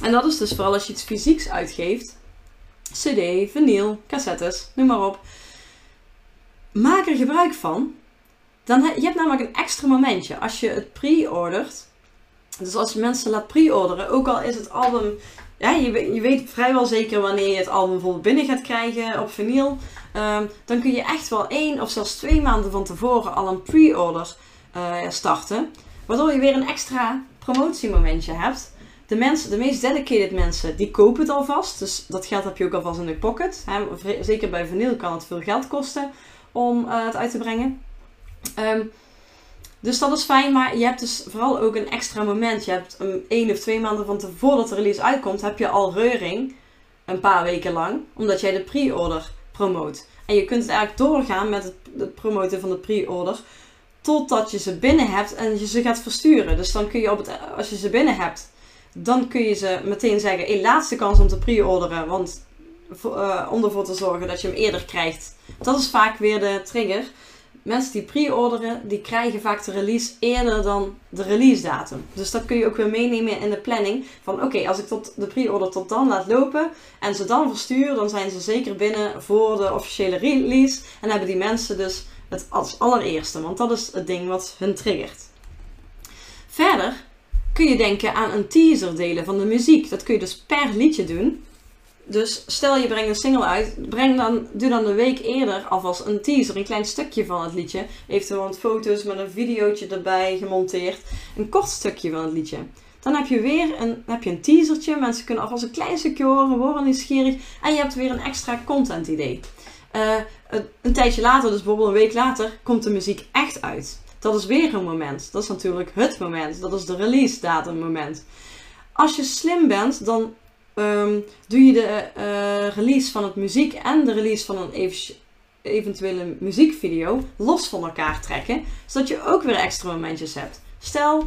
En dat is dus vooral als je iets fysieks uitgeeft. CD, vinyl, cassettes, noem maar op. Maak er gebruik van. Dan je hebt namelijk een extra momentje. Als je het pre-ordert. Dus als je mensen laat pre-orderen, ook al is het album ja, je, je weet vrijwel zeker wanneer je het album bijvoorbeeld binnen gaat krijgen op vinyl. Um, dan kun je echt wel één of zelfs twee maanden van tevoren al een pre-order uh, starten. Waardoor je weer een extra promotiemomentje hebt. De, mensen, de meest dedicated mensen, die kopen het alvast. Dus dat geld heb je ook alvast in de pocket. Hè. Zeker bij vinyl kan het veel geld kosten om uh, het uit te brengen. Um, Dus dat is fijn, maar je hebt dus vooral ook een extra moment. Je hebt een één of twee maanden van tevoren voordat de release uitkomt, heb je al reuring een paar weken lang, omdat jij de pre-order promoot. En je kunt eigenlijk doorgaan met het, het promoten van de pre-order totdat je ze binnen hebt en je ze gaat versturen. Dus dan kun je op het, als je ze binnen hebt, dan kun je ze meteen zeggen: één laatste kans om te pre-orderen, want uh, om ervoor te zorgen dat je hem eerder krijgt. Dat is vaak weer de trigger mensen die pre-orderen, die krijgen vaak de release eerder dan de release datum. Dus dat kun je ook weer meenemen in de planning. Van oké, als ik tot de pre-order tot dan laat lopen en ze dan verstuur, dan zijn ze zeker binnen voor de officiële release. En hebben die mensen dus het als allereerste, want dat is het ding wat hun triggert. Verder kun je denken aan een teaser delen van de muziek. Dat kun je dus per liedje doen. Dus stel je brengt een single uit, breng dan, doe dan een week eerder alvast een teaser, een klein stukje van het liedje. Eventueel wat foto's met een videootje erbij gemonteerd. Een kort stukje van het liedje. Dan heb je weer een, heb je een teasertje. Mensen kunnen alvast een klein stukje horen, worden nieuwsgierig. En je hebt weer een extra content idee. Uh, een tijdje later, dus bijvoorbeeld een week later, komt de muziek echt uit. Dat is weer een moment. Dat is natuurlijk het moment. Dat is de release datum moment. Als je slim bent, dan Ehm, doe je de uh, release van het muziek en de release van een eventuele muziekvideo los van elkaar trekken, zodat je ook weer extra momentjes hebt. Stel,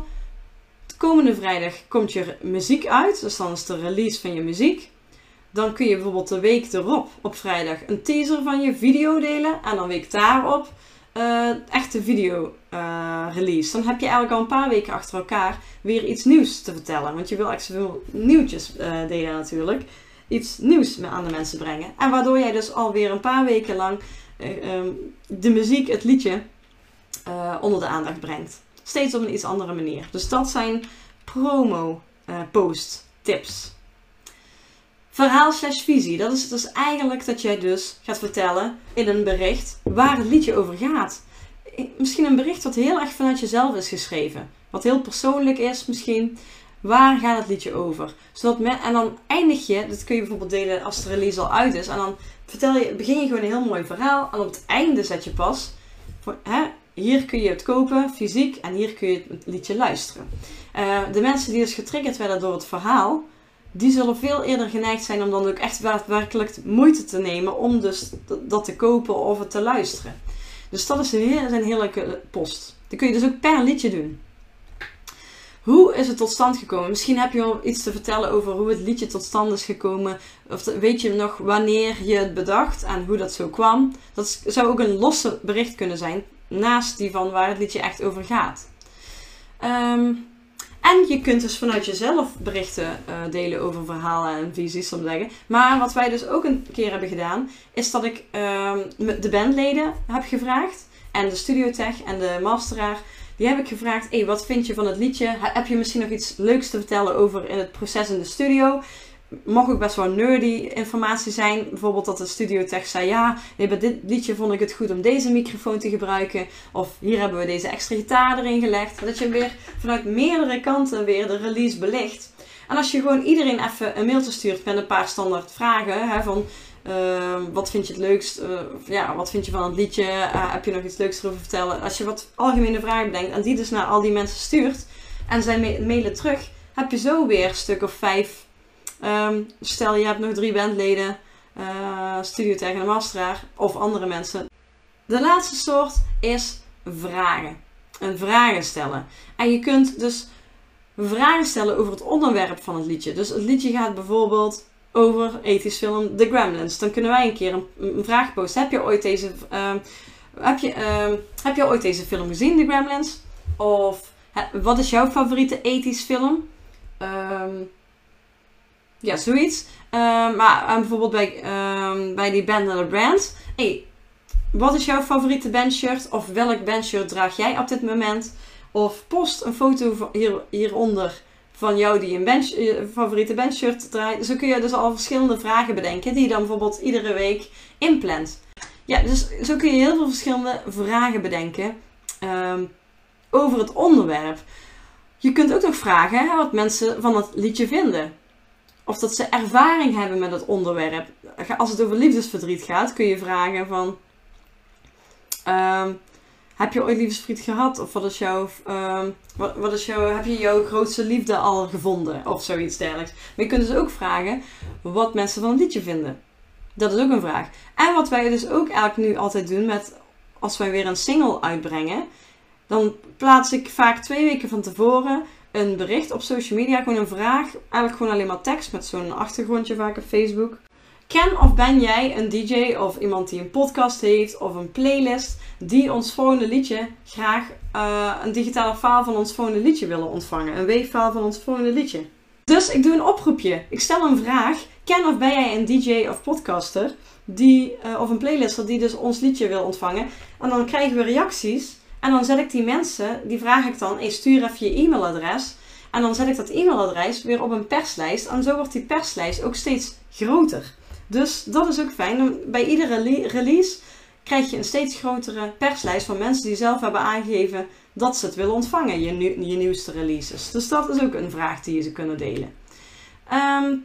de komende vrijdag komt je muziek uit, dus dan is de release van je muziek. Dan kun je bijvoorbeeld de week erop, op vrijdag, een teaser van je video delen. En dan week daarop uh, echte video uh, release. Dan heb je eigenlijk al een paar weken achter elkaar weer iets nieuws te vertellen. Want je wil echt zoveel nieuwtjes uh, delen natuurlijk. Iets nieuws aan de mensen brengen. En waardoor jij dus alweer een paar weken lang um, de muziek, het liedje, onder de aandacht brengt. Steeds op een iets andere manier. Dus dat zijn promo post tips. Verhaal slash visie. Dat is dus eigenlijk dat jij dus gaat vertellen in een bericht waar het liedje over gaat. Misschien een bericht wat heel erg vanuit jezelf is geschreven. Wat heel persoonlijk is misschien. Waar gaat het liedje over? En dan eindig je, dat kun je bijvoorbeeld delen als de release al uit is. En dan vertel je, begin je gewoon een heel mooi verhaal. En op het einde zet je pas, hè, hier kun je het kopen fysiek en hier kun je het liedje luisteren. Uh, de mensen die dus getriggerd werden door het verhaal, die zullen veel eerder geneigd zijn om dan ook echt daadwerkelijk moeite te nemen om dus dat te kopen of het te luisteren. Dus dat is een, heel, een heerlijke post. Die kun je dus ook per liedje doen. Hoe is het tot stand gekomen? Misschien heb je iets te vertellen over hoe het liedje tot stand is gekomen. Of weet je nog wanneer je het bedacht en hoe dat zo kwam. Dat zou ook een losse bericht kunnen zijn. Naast die van waar het liedje echt over gaat. Um, en je kunt dus vanuit jezelf berichten uh, delen over verhalen en visies, om zeggen. Maar wat wij dus ook een keer hebben gedaan, is dat ik uh, de bandleden heb gevraagd. En de studiotech en de masteraar. Die heb ik gevraagd, hey, wat vind je van het liedje? Heb je misschien nog iets leuks te vertellen over in het proces in de studio? Mag ook best wel nerdy informatie zijn. Bijvoorbeeld dat de studiotech zei: Ja, bij dit liedje vond ik het goed om deze microfoon te gebruiken. Of hier hebben we deze extra gitaar erin gelegd. Dat je weer vanuit meerdere kanten weer de release belicht. En als je gewoon iedereen even een mailtje stuurt met een paar standaard vragen: hè, van uh, wat vind je het leukst? Uh, ja, wat vind je van het liedje? Uh, heb je nog iets leuks erover vertellen? Als je wat algemene vragen bedenkt en die dus naar al die mensen stuurt en zij mailen terug, heb je zo weer een stuk of vijf Ehm, stel je hebt nog drie bandleden, uh, studio tegen een masteraar of andere mensen. De laatste soort is vragen. Een vragen stellen. En je kunt dus vragen stellen over het onderwerp van het liedje. Dus het liedje gaat bijvoorbeeld over ethisch film The Gremlins. Dan kunnen wij een keer een, een vraag posten. Heb je ooit deze, uh, heb je, uh, heb je ooit deze film gezien, The Gremlins? Of wat is jouw favoriete ethisch film? Um, ja, zoiets. Ehm, maar bijvoorbeeld bij, um, bij die band de brand. Hey, wat is jouw favoriete bandshirt? Of welk bandshirt draag jij op dit moment? Of post een foto hier, hieronder van jou die een band, je favoriete bandshirt draait. Zo kun je dus al verschillende vragen bedenken die je dan bijvoorbeeld iedere week inplant. Ja, dus zo kun je heel veel verschillende vragen bedenken um, over het onderwerp. Je kunt ook nog vragen hè, wat mensen van het liedje vinden of dat ze ervaring hebben met het onderwerp. Als het over liefdesverdriet gaat, kun je vragen van... Um, heb je ooit liefdesverdriet gehad? Of wat is jouw, ehm, wat, is jouw, heb je jouw grootste liefde al gevonden? Of zoiets dergelijks. Maar je kunt dus ook vragen wat mensen van een liedje vinden. Dat is ook een vraag. En wat wij dus ook eigenlijk nu altijd doen met als wij weer een single uitbrengen, dan plaats ik vaak twee weken van tevoren een bericht op social media, gewoon een vraag, eigenlijk gewoon alleen maar tekst met zo'n achtergrondje vaak op Facebook. Ken of ben jij een DJ of iemand die een podcast heeft of een playlist die ons volgende liedje graag uh, een digitale file van ons volgende liedje willen ontvangen? Een wave-file van ons volgende liedje. Dus ik doe een oproepje. Ik stel een vraag. Ken of ben jij een DJ of podcaster die, uh, of een playlister die dus ons liedje wil ontvangen? En dan krijgen we reacties. En dan zet ik die mensen, die vraag ik dan, hey, stuur even je e-mailadres. En dan zet ik dat e-mailadres weer op een perslijst. En zo wordt die perslijst ook steeds groter. Dus dat is ook fijn. Bij iedere release krijg je een steeds grotere perslijst van mensen die zelf hebben aangegeven dat ze het willen ontvangen, je, nieuwste releases. Dus dat is ook een vraag die je ze kunnen delen. Ehm,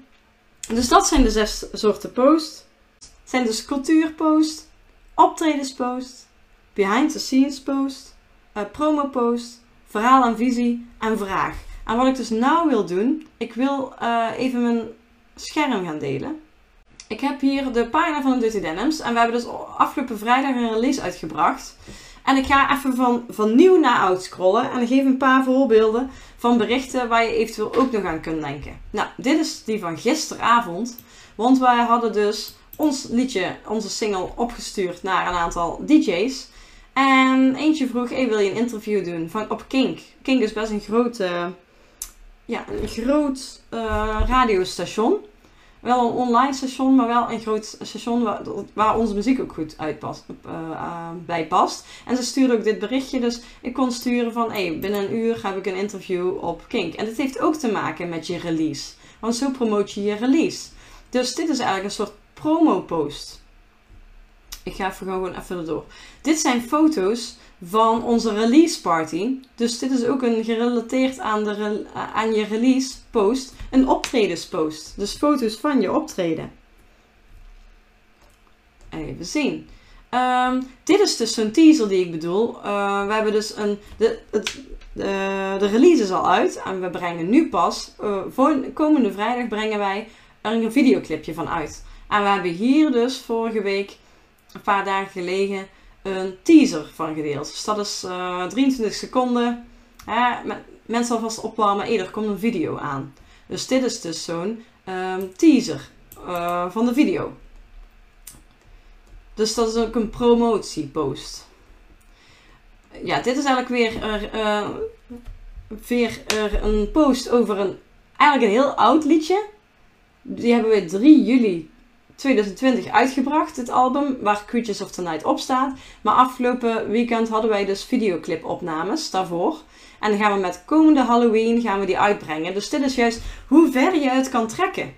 dus dat zijn de zes soorten post. Het zijn dus cultuurpost, optredenspost, behind the scenes post, uh, promo post, verhaal en visie en vraag. En wat ik dus nou wil doen, ik wil uh, even mijn scherm gaan delen. Ik heb hier de pagina van de Dirty Denims. En we hebben dus afgelopen vrijdag een release uitgebracht. En ik ga even van, van nieuw naar oud scrollen. En ik geef een paar voorbeelden van berichten waar je eventueel ook nog aan kunt denken. Nou, dit is die van gisteravond. Want wij hadden dus ons liedje, onze single, opgestuurd naar een aantal DJ's. En eentje vroeg, hey, wil je een interview doen van, op Kink? Kink is best een groot, ja, een groot uh, radiostation wel een online station, maar wel een groot station waar, onze muziek ook goed uitpast, uh, bij past. En ze stuurde ook dit berichtje, dus ik kon sturen van hey, binnen een uur heb ik een interview op Kink. En dit heeft ook te maken met je release, want zo promoot je je release. Dus dit is eigenlijk een soort promo post. Ik ga even gewoon even erdoor. Dit zijn foto's van onze release party. Dus dit is ook een gerelateerd aan, de, aan je release post, een optredenspost. Dus foto's van je optreden. Even zien. Um, dit is dus zo'n teaser die ik bedoel. Uh, we hebben dus een. De, het, de, de, release is al uit en we brengen nu pas. Voor, komende vrijdag brengen wij er een videoclipje van uit. En we hebben hier dus vorige week, een paar dagen gelegen, een teaser van gedeeld. Dus dat is uh, eh, 23 seconden. Hè, mensen alvast opwarmen. Hey, er komt een video aan. Dus dit is dus zo'n um, teaser uh, van de video. Dus dat is ook een promotiepost. Ja, dit is eigenlijk weer, uh, weer een post over een, eigenlijk een heel oud liedje. Die hebben we 3 juli 2020 uitgebracht, dit album, waar Creatures of the Night op staat. Maar afgelopen weekend hadden wij dus videoclip opnames daarvoor. En dan gaan we met komende Halloween gaan we die uitbrengen. Dus dit is juist hoe ver je het kan trekken.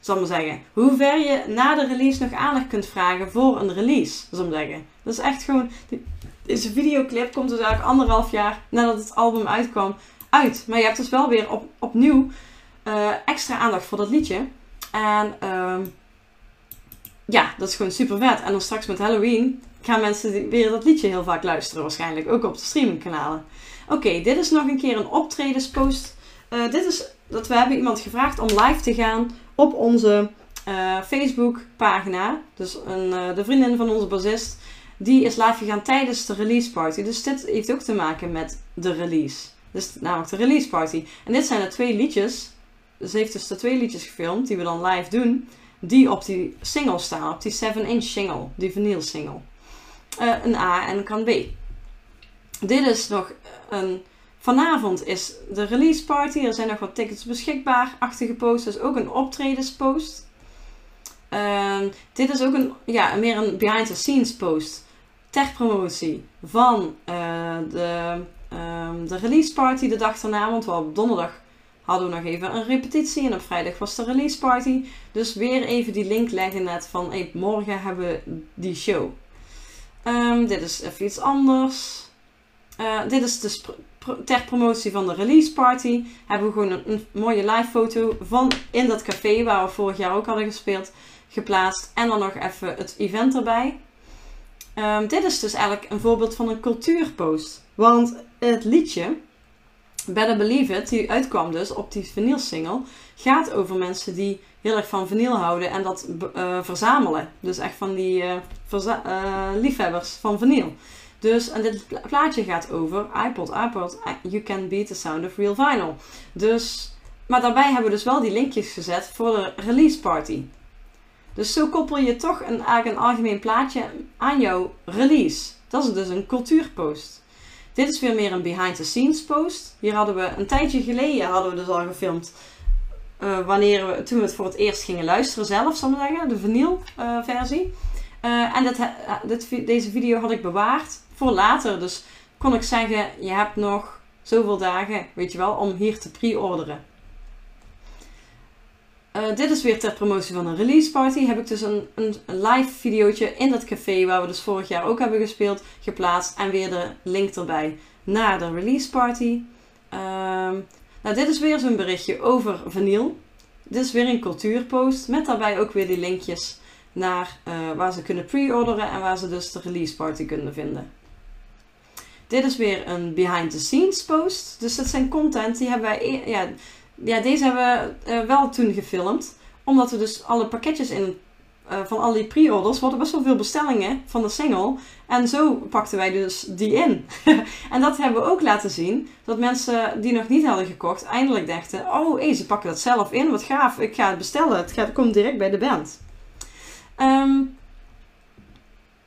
Zal maar zeggen. Hoe ver je na de release nog aandacht kunt vragen voor een release. Zal ik maar zeggen. Dat is echt gewoon... Deze videoclip komt dus eigenlijk anderhalf jaar nadat het album uitkwam uit. Maar je hebt dus wel weer op, opnieuw uh, extra aandacht voor dat liedje. En... Uh, ja, dat is gewoon super vet. En dan straks met Halloween gaan mensen weer dat liedje heel vaak luisteren. Waarschijnlijk ook op de streamingkanalen. Oké, dit is nog een keer een optredenspost. Uh, dit is dat we hebben iemand gevraagd om live te gaan op onze uh, Facebook pagina. Dus een, uh, de vriendin van onze bassist. Die is live gegaan tijdens de release party. Dus dit heeft ook te maken met de release. Dus namelijk de release party. En dit zijn er twee liedjes. Ze heeft dus de twee liedjes gefilmd die we dan live doen die op die single staan, op die 7-inch single, die vinyl single. Uh, een A en een kan B. Dit is nog een. Vanavond is de release party. Er zijn nog wat tickets beschikbaar. Achtige post is ook een optredenspost. Uh, dit is ook een, ja, meer een behind the scenes post. Ter promotie van uh, de, um, de release party de dag daarna. Want we op donderdag hadden we nog even een repetitie. En op vrijdag was de release party. Dus weer even die link leggen net van hey, morgen hebben we die show. Um, dit is even iets anders. Uh, dit is dus ter promotie van de release party. Hebben we gewoon een, mooie live foto van in dat café waar we vorig jaar ook hadden gespeeld. Geplaatst. En dan nog even het event erbij. Ehm, dit is dus eigenlijk een voorbeeld van een cultuurpost. Want het liedje Better Believe It, die uitkwam dus op die vinyl single, gaat over mensen die heel erg van vinyl houden en dat uh, verzamelen. Dus echt van die uh, liefhebbers van vinyl. Dus, en dit plaatje gaat over iPod, iPod, you can beat the sound of real vinyl. Dus, maar daarbij hebben we dus wel die linkjes gezet voor de release party. Dus zo koppel je toch een, eigenlijk een algemeen plaatje aan jouw release. Dat is dus een cultuurpost. Dit is weer meer een behind the scenes post. Hier hadden we een tijdje geleden hadden we dus al gefilmd. Uh, wanneer we, toen we het voor het eerst gingen luisteren zelf, zal ik zeggen, de vinyl uh, versie. Uh, en dit, dit, deze video had ik bewaard voor later. Dus kon ik zeggen, je hebt nog zoveel dagen, weet je wel, om hier te pre-orderen. Uh, dit is weer ter promotie van een release party. Heb ik dus een, een, live videootje in dat café waar we dus vorig jaar ook hebben gespeeld, geplaatst. En weer de link erbij naar de release party. Uh, nou, dit is weer zo'n berichtje over vanille. Dit is weer een cultuurpost met daarbij ook weer die linkjes naar uh, waar ze kunnen pre-orderen en waar ze dus de release party kunnen vinden. Dit is weer een behind the scenes post. Dus dat zijn content die hebben wij. E- ja, ja, deze hebben we uh, wel toen gefilmd. Omdat we dus alle pakketjes in. Uh, van al die pre-orders. We best wel veel bestellingen van de single. En zo pakten wij dus die in. en dat hebben we ook laten zien. Dat mensen die nog niet hadden gekocht. eindelijk dachten: Oh, hey, ze pakken dat zelf in. Wat gaaf. Ik ga het bestellen. Het gaat, komt direct bij de band. Um,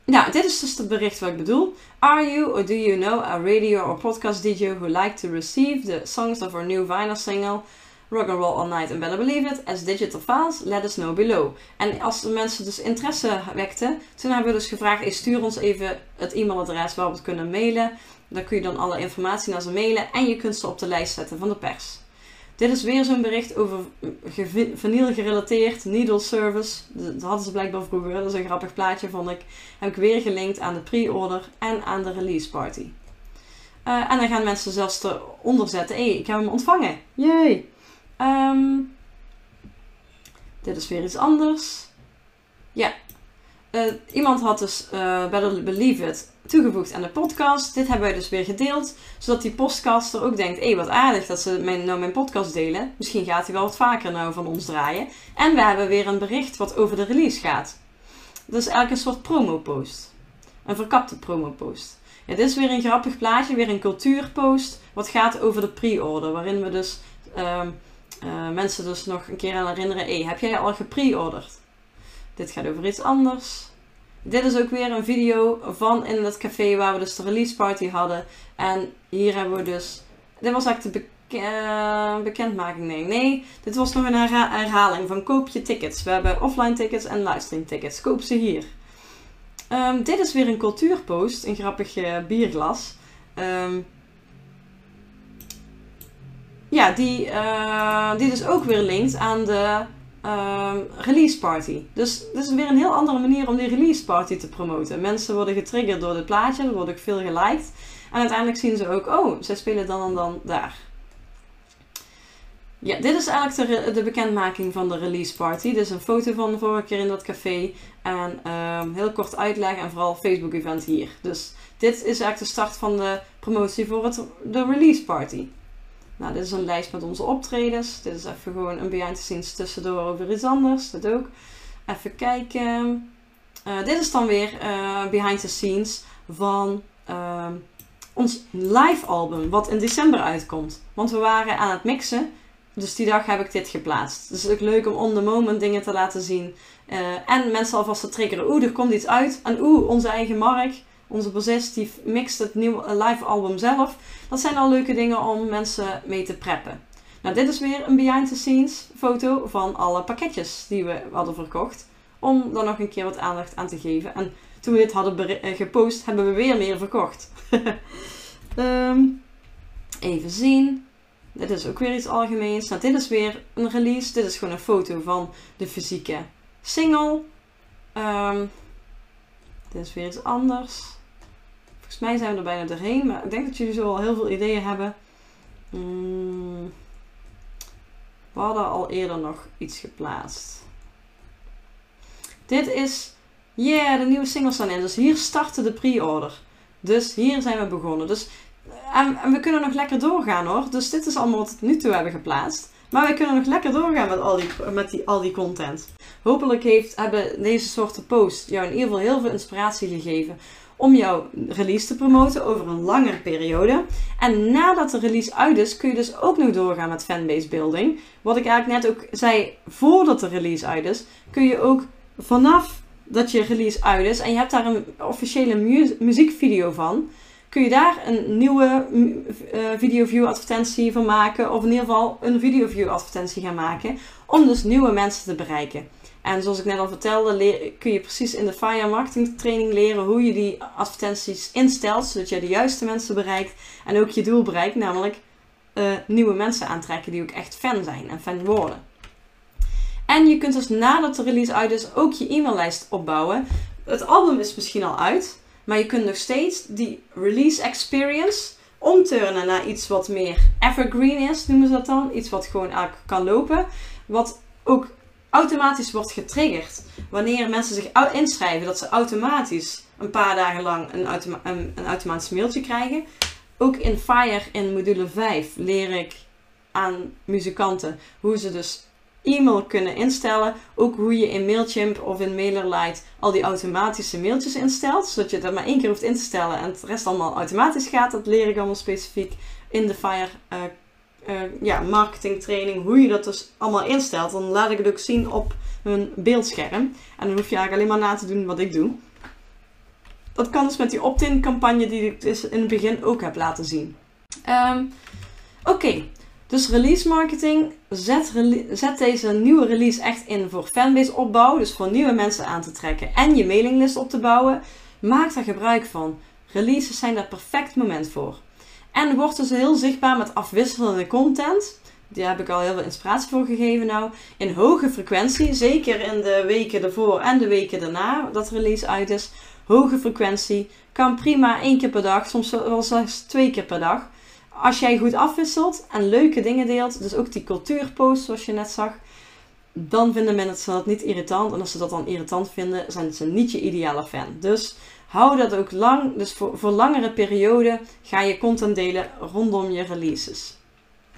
nou, dit is dus het bericht wat ik bedoel. Are you or do you know a radio or podcast DJ who like to receive the songs of our new vinyl single Rock and Roll All Night and Better Believe It as digital files? Let us know below. En als de mensen dus interesse wekten, toen hebben we dus gevraagd: stuur ons even het e-mailadres waar we het kunnen mailen. Dan kun je dan alle informatie naar ze mailen en je kunt ze op de lijst zetten van de pers. Dit is weer zo'n bericht over vanille gerelateerd, needle service. Dat hadden ze blijkbaar vroeger, dat is een grappig plaatje vond ik. Heb ik weer gelinkt aan de pre-order en aan de release party. Uh, en dan gaan mensen zelfs eronder zetten, hé, ik heb hem ontvangen. Yay! Um, dit is weer iets anders. Ja, uh, iemand had dus uh, Better Believe It toegevoegd aan de podcast. Dit hebben wij dus weer gedeeld. Zodat die podcaster ook denkt: hé, hey, wat aardig dat ze mijn, nou mijn podcast delen. Misschien gaat hij wel wat vaker nou van ons draaien. En we hebben weer een bericht wat over de release gaat. Is eigenlijk een soort promo-post. Een verkapte promo-post. Dit is weer een grappig plaatje, weer een cultuurpost. Wat gaat over de pre-order. Waarin we dus uh, uh, mensen dus nog een keer aan herinneren: hey, heb jij al gepre-orderd? Dit gaat over iets anders. Dit is ook weer een video van in het café waar we dus de release party hadden. En hier hebben we dus. Dit was eigenlijk de uh, bekendmaking. Nee, nee. Dit was nog een herhaling van koop je tickets. We hebben offline tickets en livestream tickets. Koop ze hier. Um, dit is weer een cultuurpost. Een grappig uh, bierglas. Um, ja, die, uh, die dus ook weer linkt aan de uh, release party. Dus dit is weer een heel andere manier om die release party te promoten. Mensen worden getriggerd door het plaatje, er wordt ook veel geliked. En uiteindelijk zien ze ook, oh, zij spelen dan en dan daar. Ja, dit is eigenlijk de, de bekendmaking van de release party. Dit is een foto van de vorige keer in dat café. En um, heel kort uitleg en vooral Facebook event hier. Dus dit is eigenlijk de start van de promotie voor het, de release party. Nou, dit is een lijst met onze optredens. Dit is even gewoon een behind the scenes tussendoor over iets anders. Dat ook. Even kijken. Uh, dit is dan weer uh, behind the scenes van uh, ons live album, wat in december uitkomt. Want we waren aan het mixen, dus die dag heb ik dit geplaatst. Dus het is ook leuk om on the moment dingen te laten zien. Uh, en mensen alvast te triggeren. Oeh, er komt iets uit. En oeh, onze eigen Mark onze bassist die mixt het nieuwe live album zelf. Dat zijn al leuke dingen om mensen mee te preppen. Nou, dit is weer een behind the scenes foto van alle pakketjes die we hadden verkocht. Om daar nog een keer wat aandacht aan te geven. En toen we dit hadden eh, gepost, hebben we weer meer verkocht. um, even zien. Dit is ook weer iets algemeens. Nou, dit is weer een release. Dit is gewoon een foto van de fysieke single. Um, dit is weer iets anders. Volgens mij zijn we er bijna doorheen. Maar ik denk dat jullie zo al heel veel ideeën hebben. Hmm. We hadden al eerder nog iets geplaatst. Dit is Yeah, de nieuwe singles staan in. Dus hier startte de pre-order. Dus hier zijn we begonnen. Dus, en, we kunnen nog lekker doorgaan hoor. Dus dit is allemaal wat we nu toe hebben geplaatst. Maar we kunnen nog lekker doorgaan met al die, met die, al die content. Hopelijk heeft, hebben deze soorten posts jou in ieder geval heel veel inspiratie gegeven om jouw release te promoten over een langere periode. En nadat de release uit is, kun je dus ook nog doorgaan met fanbase building. Wat ik eigenlijk net ook zei, voordat de release uit is, kun je ook vanaf dat je release uit is en je hebt daar een officiële mu muziekvideo van, kun je daar een nieuwe uh, video view advertentie van maken. Of in ieder geval een video view advertentie gaan maken. Om dus nieuwe mensen te bereiken. En zoals ik net al vertelde, kun je precies in de Fire Marketing Training leren hoe je die advertenties instelt, zodat je de juiste mensen bereikt en ook je doel bereikt, namelijk uh, nieuwe mensen aantrekken die ook echt fan zijn en fan worden. En je kunt dus nadat de release uit is ook je e-maillijst opbouwen. Het album is misschien al uit, maar je kunt nog steeds die release experience omturnen naar iets wat meer evergreen is, noemen ze dat dan. Iets wat gewoon eigenlijk kan lopen. Wat ook automatisch wordt getriggerd. Wanneer mensen zich inschrijven, dat ze automatisch een paar dagen lang een, een, een automatisch mailtje krijgen. Ook in Fire in module 5 leer ik aan muzikanten hoe ze dus e-mail kunnen instellen. Ook hoe je in Mailchimp of in MailerLite al die automatische mailtjes instelt. Zodat je dat maar één keer hoeft in te stellen en het rest allemaal automatisch gaat. Dat leer ik allemaal specifiek in de Fire uh, uh, ja, marketing training. Hoe je dat dus allemaal instelt. Dan laat ik het ook zien op mijn beeldscherm. En dan hoef je eigenlijk alleen maar na te doen wat ik doe. Dat kan dus met die opt-in campagne die ik dus in het begin ook heb laten zien. Um, Oké, dus release marketing, zet, zet, deze nieuwe release echt in voor fanbase opbouw, dus voor nieuwe mensen aan te trekken en je mailinglist op te bouwen. Maak daar gebruik van. Releases zijn daar perfect moment voor. En wordt dus heel zichtbaar met afwisselende content. Daar heb ik al heel veel inspiratie voor gegeven nou. In hoge frequentie, zeker in de weken ervoor en de weken daarna dat release uit is. Hoge frequentie kan prima één keer per dag, soms wel zelfs twee keer per dag als jij goed afwisselt en leuke dingen deelt, dus ook die cultuurpost zoals je net zag, dan vinden mensen dat niet irritant. En als ze dat dan irritant vinden, zijn ze niet je ideale fan. Dus hou dat ook lang. Dus voor, langere perioden ga je content delen rondom je releases.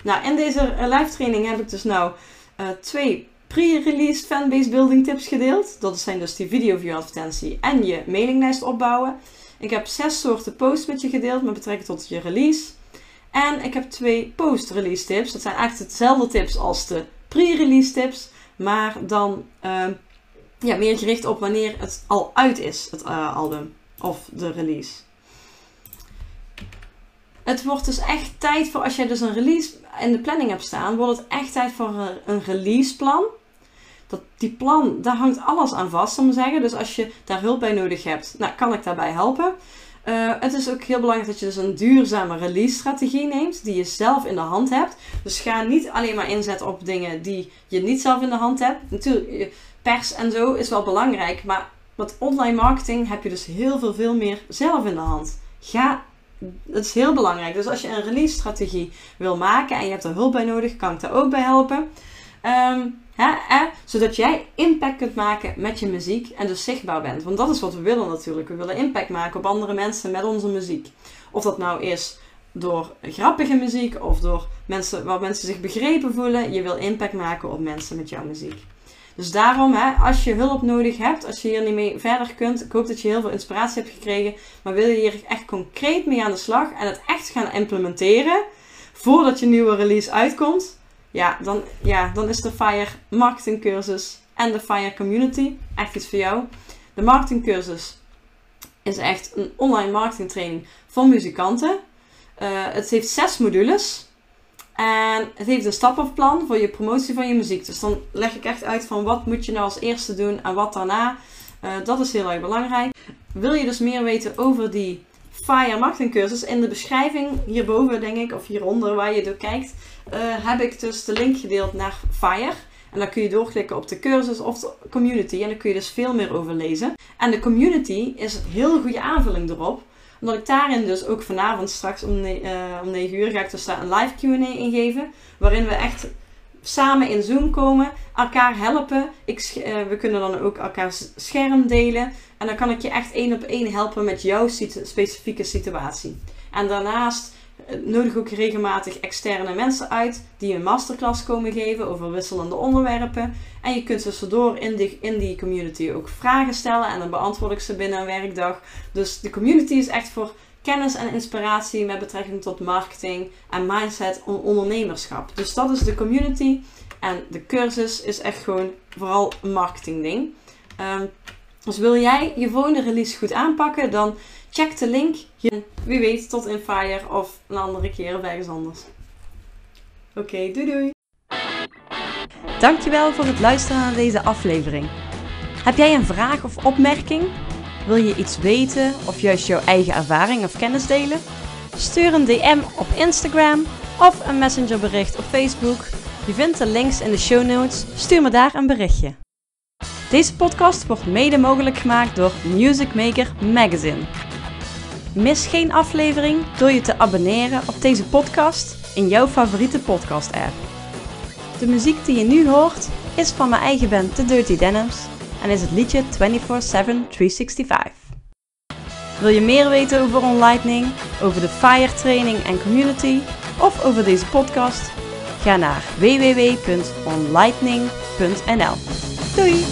Nou, in deze live training heb ik dus nou uh, twee pre-release fanbase building tips gedeeld. Dat zijn dus die video view advertentie en je mailinglijst opbouwen. Ik heb zes soorten posts met je gedeeld met betrekking tot je release. En ik heb twee post-release tips. Dat zijn eigenlijk hetzelfde tips als de pre-release tips. Maar dan uh, ja, meer gericht op wanneer het al uit is, het uh, album of de release. Het wordt dus echt tijd voor, als jij dus een release in de planning hebt staan, wordt het echt tijd voor een releaseplan. Dat, die plan, daar hangt alles aan vast, om te zeggen. Dus als je daar hulp bij nodig hebt, nou, kan ik daarbij helpen. Uh, het is ook heel belangrijk dat je dus een duurzame release strategie neemt, die je zelf in de hand hebt. Dus ga niet alleen maar inzetten op dingen die je niet zelf in de hand hebt. Natuurlijk, pers en zo is wel belangrijk, maar met online marketing heb je dus heel veel, veel meer zelf in de hand. Ga, dat is heel belangrijk. Dus als je een release strategie wil maken en je hebt er hulp bij nodig, kan ik daar ook bij helpen. Um, zodat jij impact kunt maken met je muziek en dus zichtbaar bent. Want dat is wat we willen natuurlijk. We willen impact maken op andere mensen met onze muziek. Of dat nou is door grappige muziek of door mensen waar mensen zich begrepen voelen. Je wil impact maken op mensen met jouw muziek. Dus daarom, hè, als je hulp nodig hebt, als je hier niet mee verder kunt, ik hoop dat je heel veel inspiratie hebt gekregen, maar wil je hier echt concreet mee aan de slag en het echt gaan implementeren voordat je nieuwe release uitkomt, ja, dan, ja, dan is de Fire Marketing Cursus en de Fire Community echt iets voor jou. De Marketing Cursus is echt een online marketing training voor muzikanten. Uh, het heeft zes modules. En het heeft een stappenplan voor je promotie van je muziek. Dus dan leg ik echt uit van wat moet je nou als eerste doen en wat daarna. Uh, dat is heel erg belangrijk. Wil je dus meer weten over die Fire Marketing Cursus? In de beschrijving hierboven denk ik, of hieronder waar je door kijkt, uh, heb ik dus de link gedeeld naar Fire. En dan kun je doorklikken op de cursus of de community. En dan kun je dus veel meer over lezen. En de community is een heel goede aanvulling erop. Omdat ik daarin dus ook vanavond straks om, uh, om 9 uur ga ik dus daar een live Q&A in geven. Waarin we echt samen in Zoom komen, elkaar helpen. Ik, eh, we kunnen dan ook elkaar scherm delen. En dan kan ik je echt één op één helpen met jouw specifieke situatie. En daarnaast eh, nodig ook regelmatig externe mensen uit die een masterclass komen geven over wisselende onderwerpen. En je kunt tussendoor in die, in die community ook vragen stellen en dan beantwoord ik ze binnen een werkdag. Dus de community is echt voor kennis en inspiratie met betrekking tot marketing en mindset en ondernemerschap. Dus dat is de community. En de cursus is echt gewoon vooral een marketing ding. Um, dus wil jij je volgende release goed aanpakken, dan check de link. Wie weet, tot in Fire of een andere keer of ergens anders. Oké, doei doei! Dankjewel voor het luisteren naar deze aflevering. Heb jij een vraag of opmerking? Wil je iets weten of juist jouw eigen ervaring of kennis delen? Stuur een DM op Instagram of een messengerbericht op Facebook. Je vindt de links in de show notes. Stuur me daar een berichtje. Deze podcast wordt mede mogelijk gemaakt door Music Maker Magazine. Mis geen aflevering door je te abonneren op deze podcast in jouw favoriete podcast-app. De muziek die je nu hoort is van mijn eigen band The Dirty Denims en is het liedje 24-7 365. Wil je meer weten over OnLightning, over de FIRE training en community of over deze podcast? Ga naar www.onlightning.nl. Doei!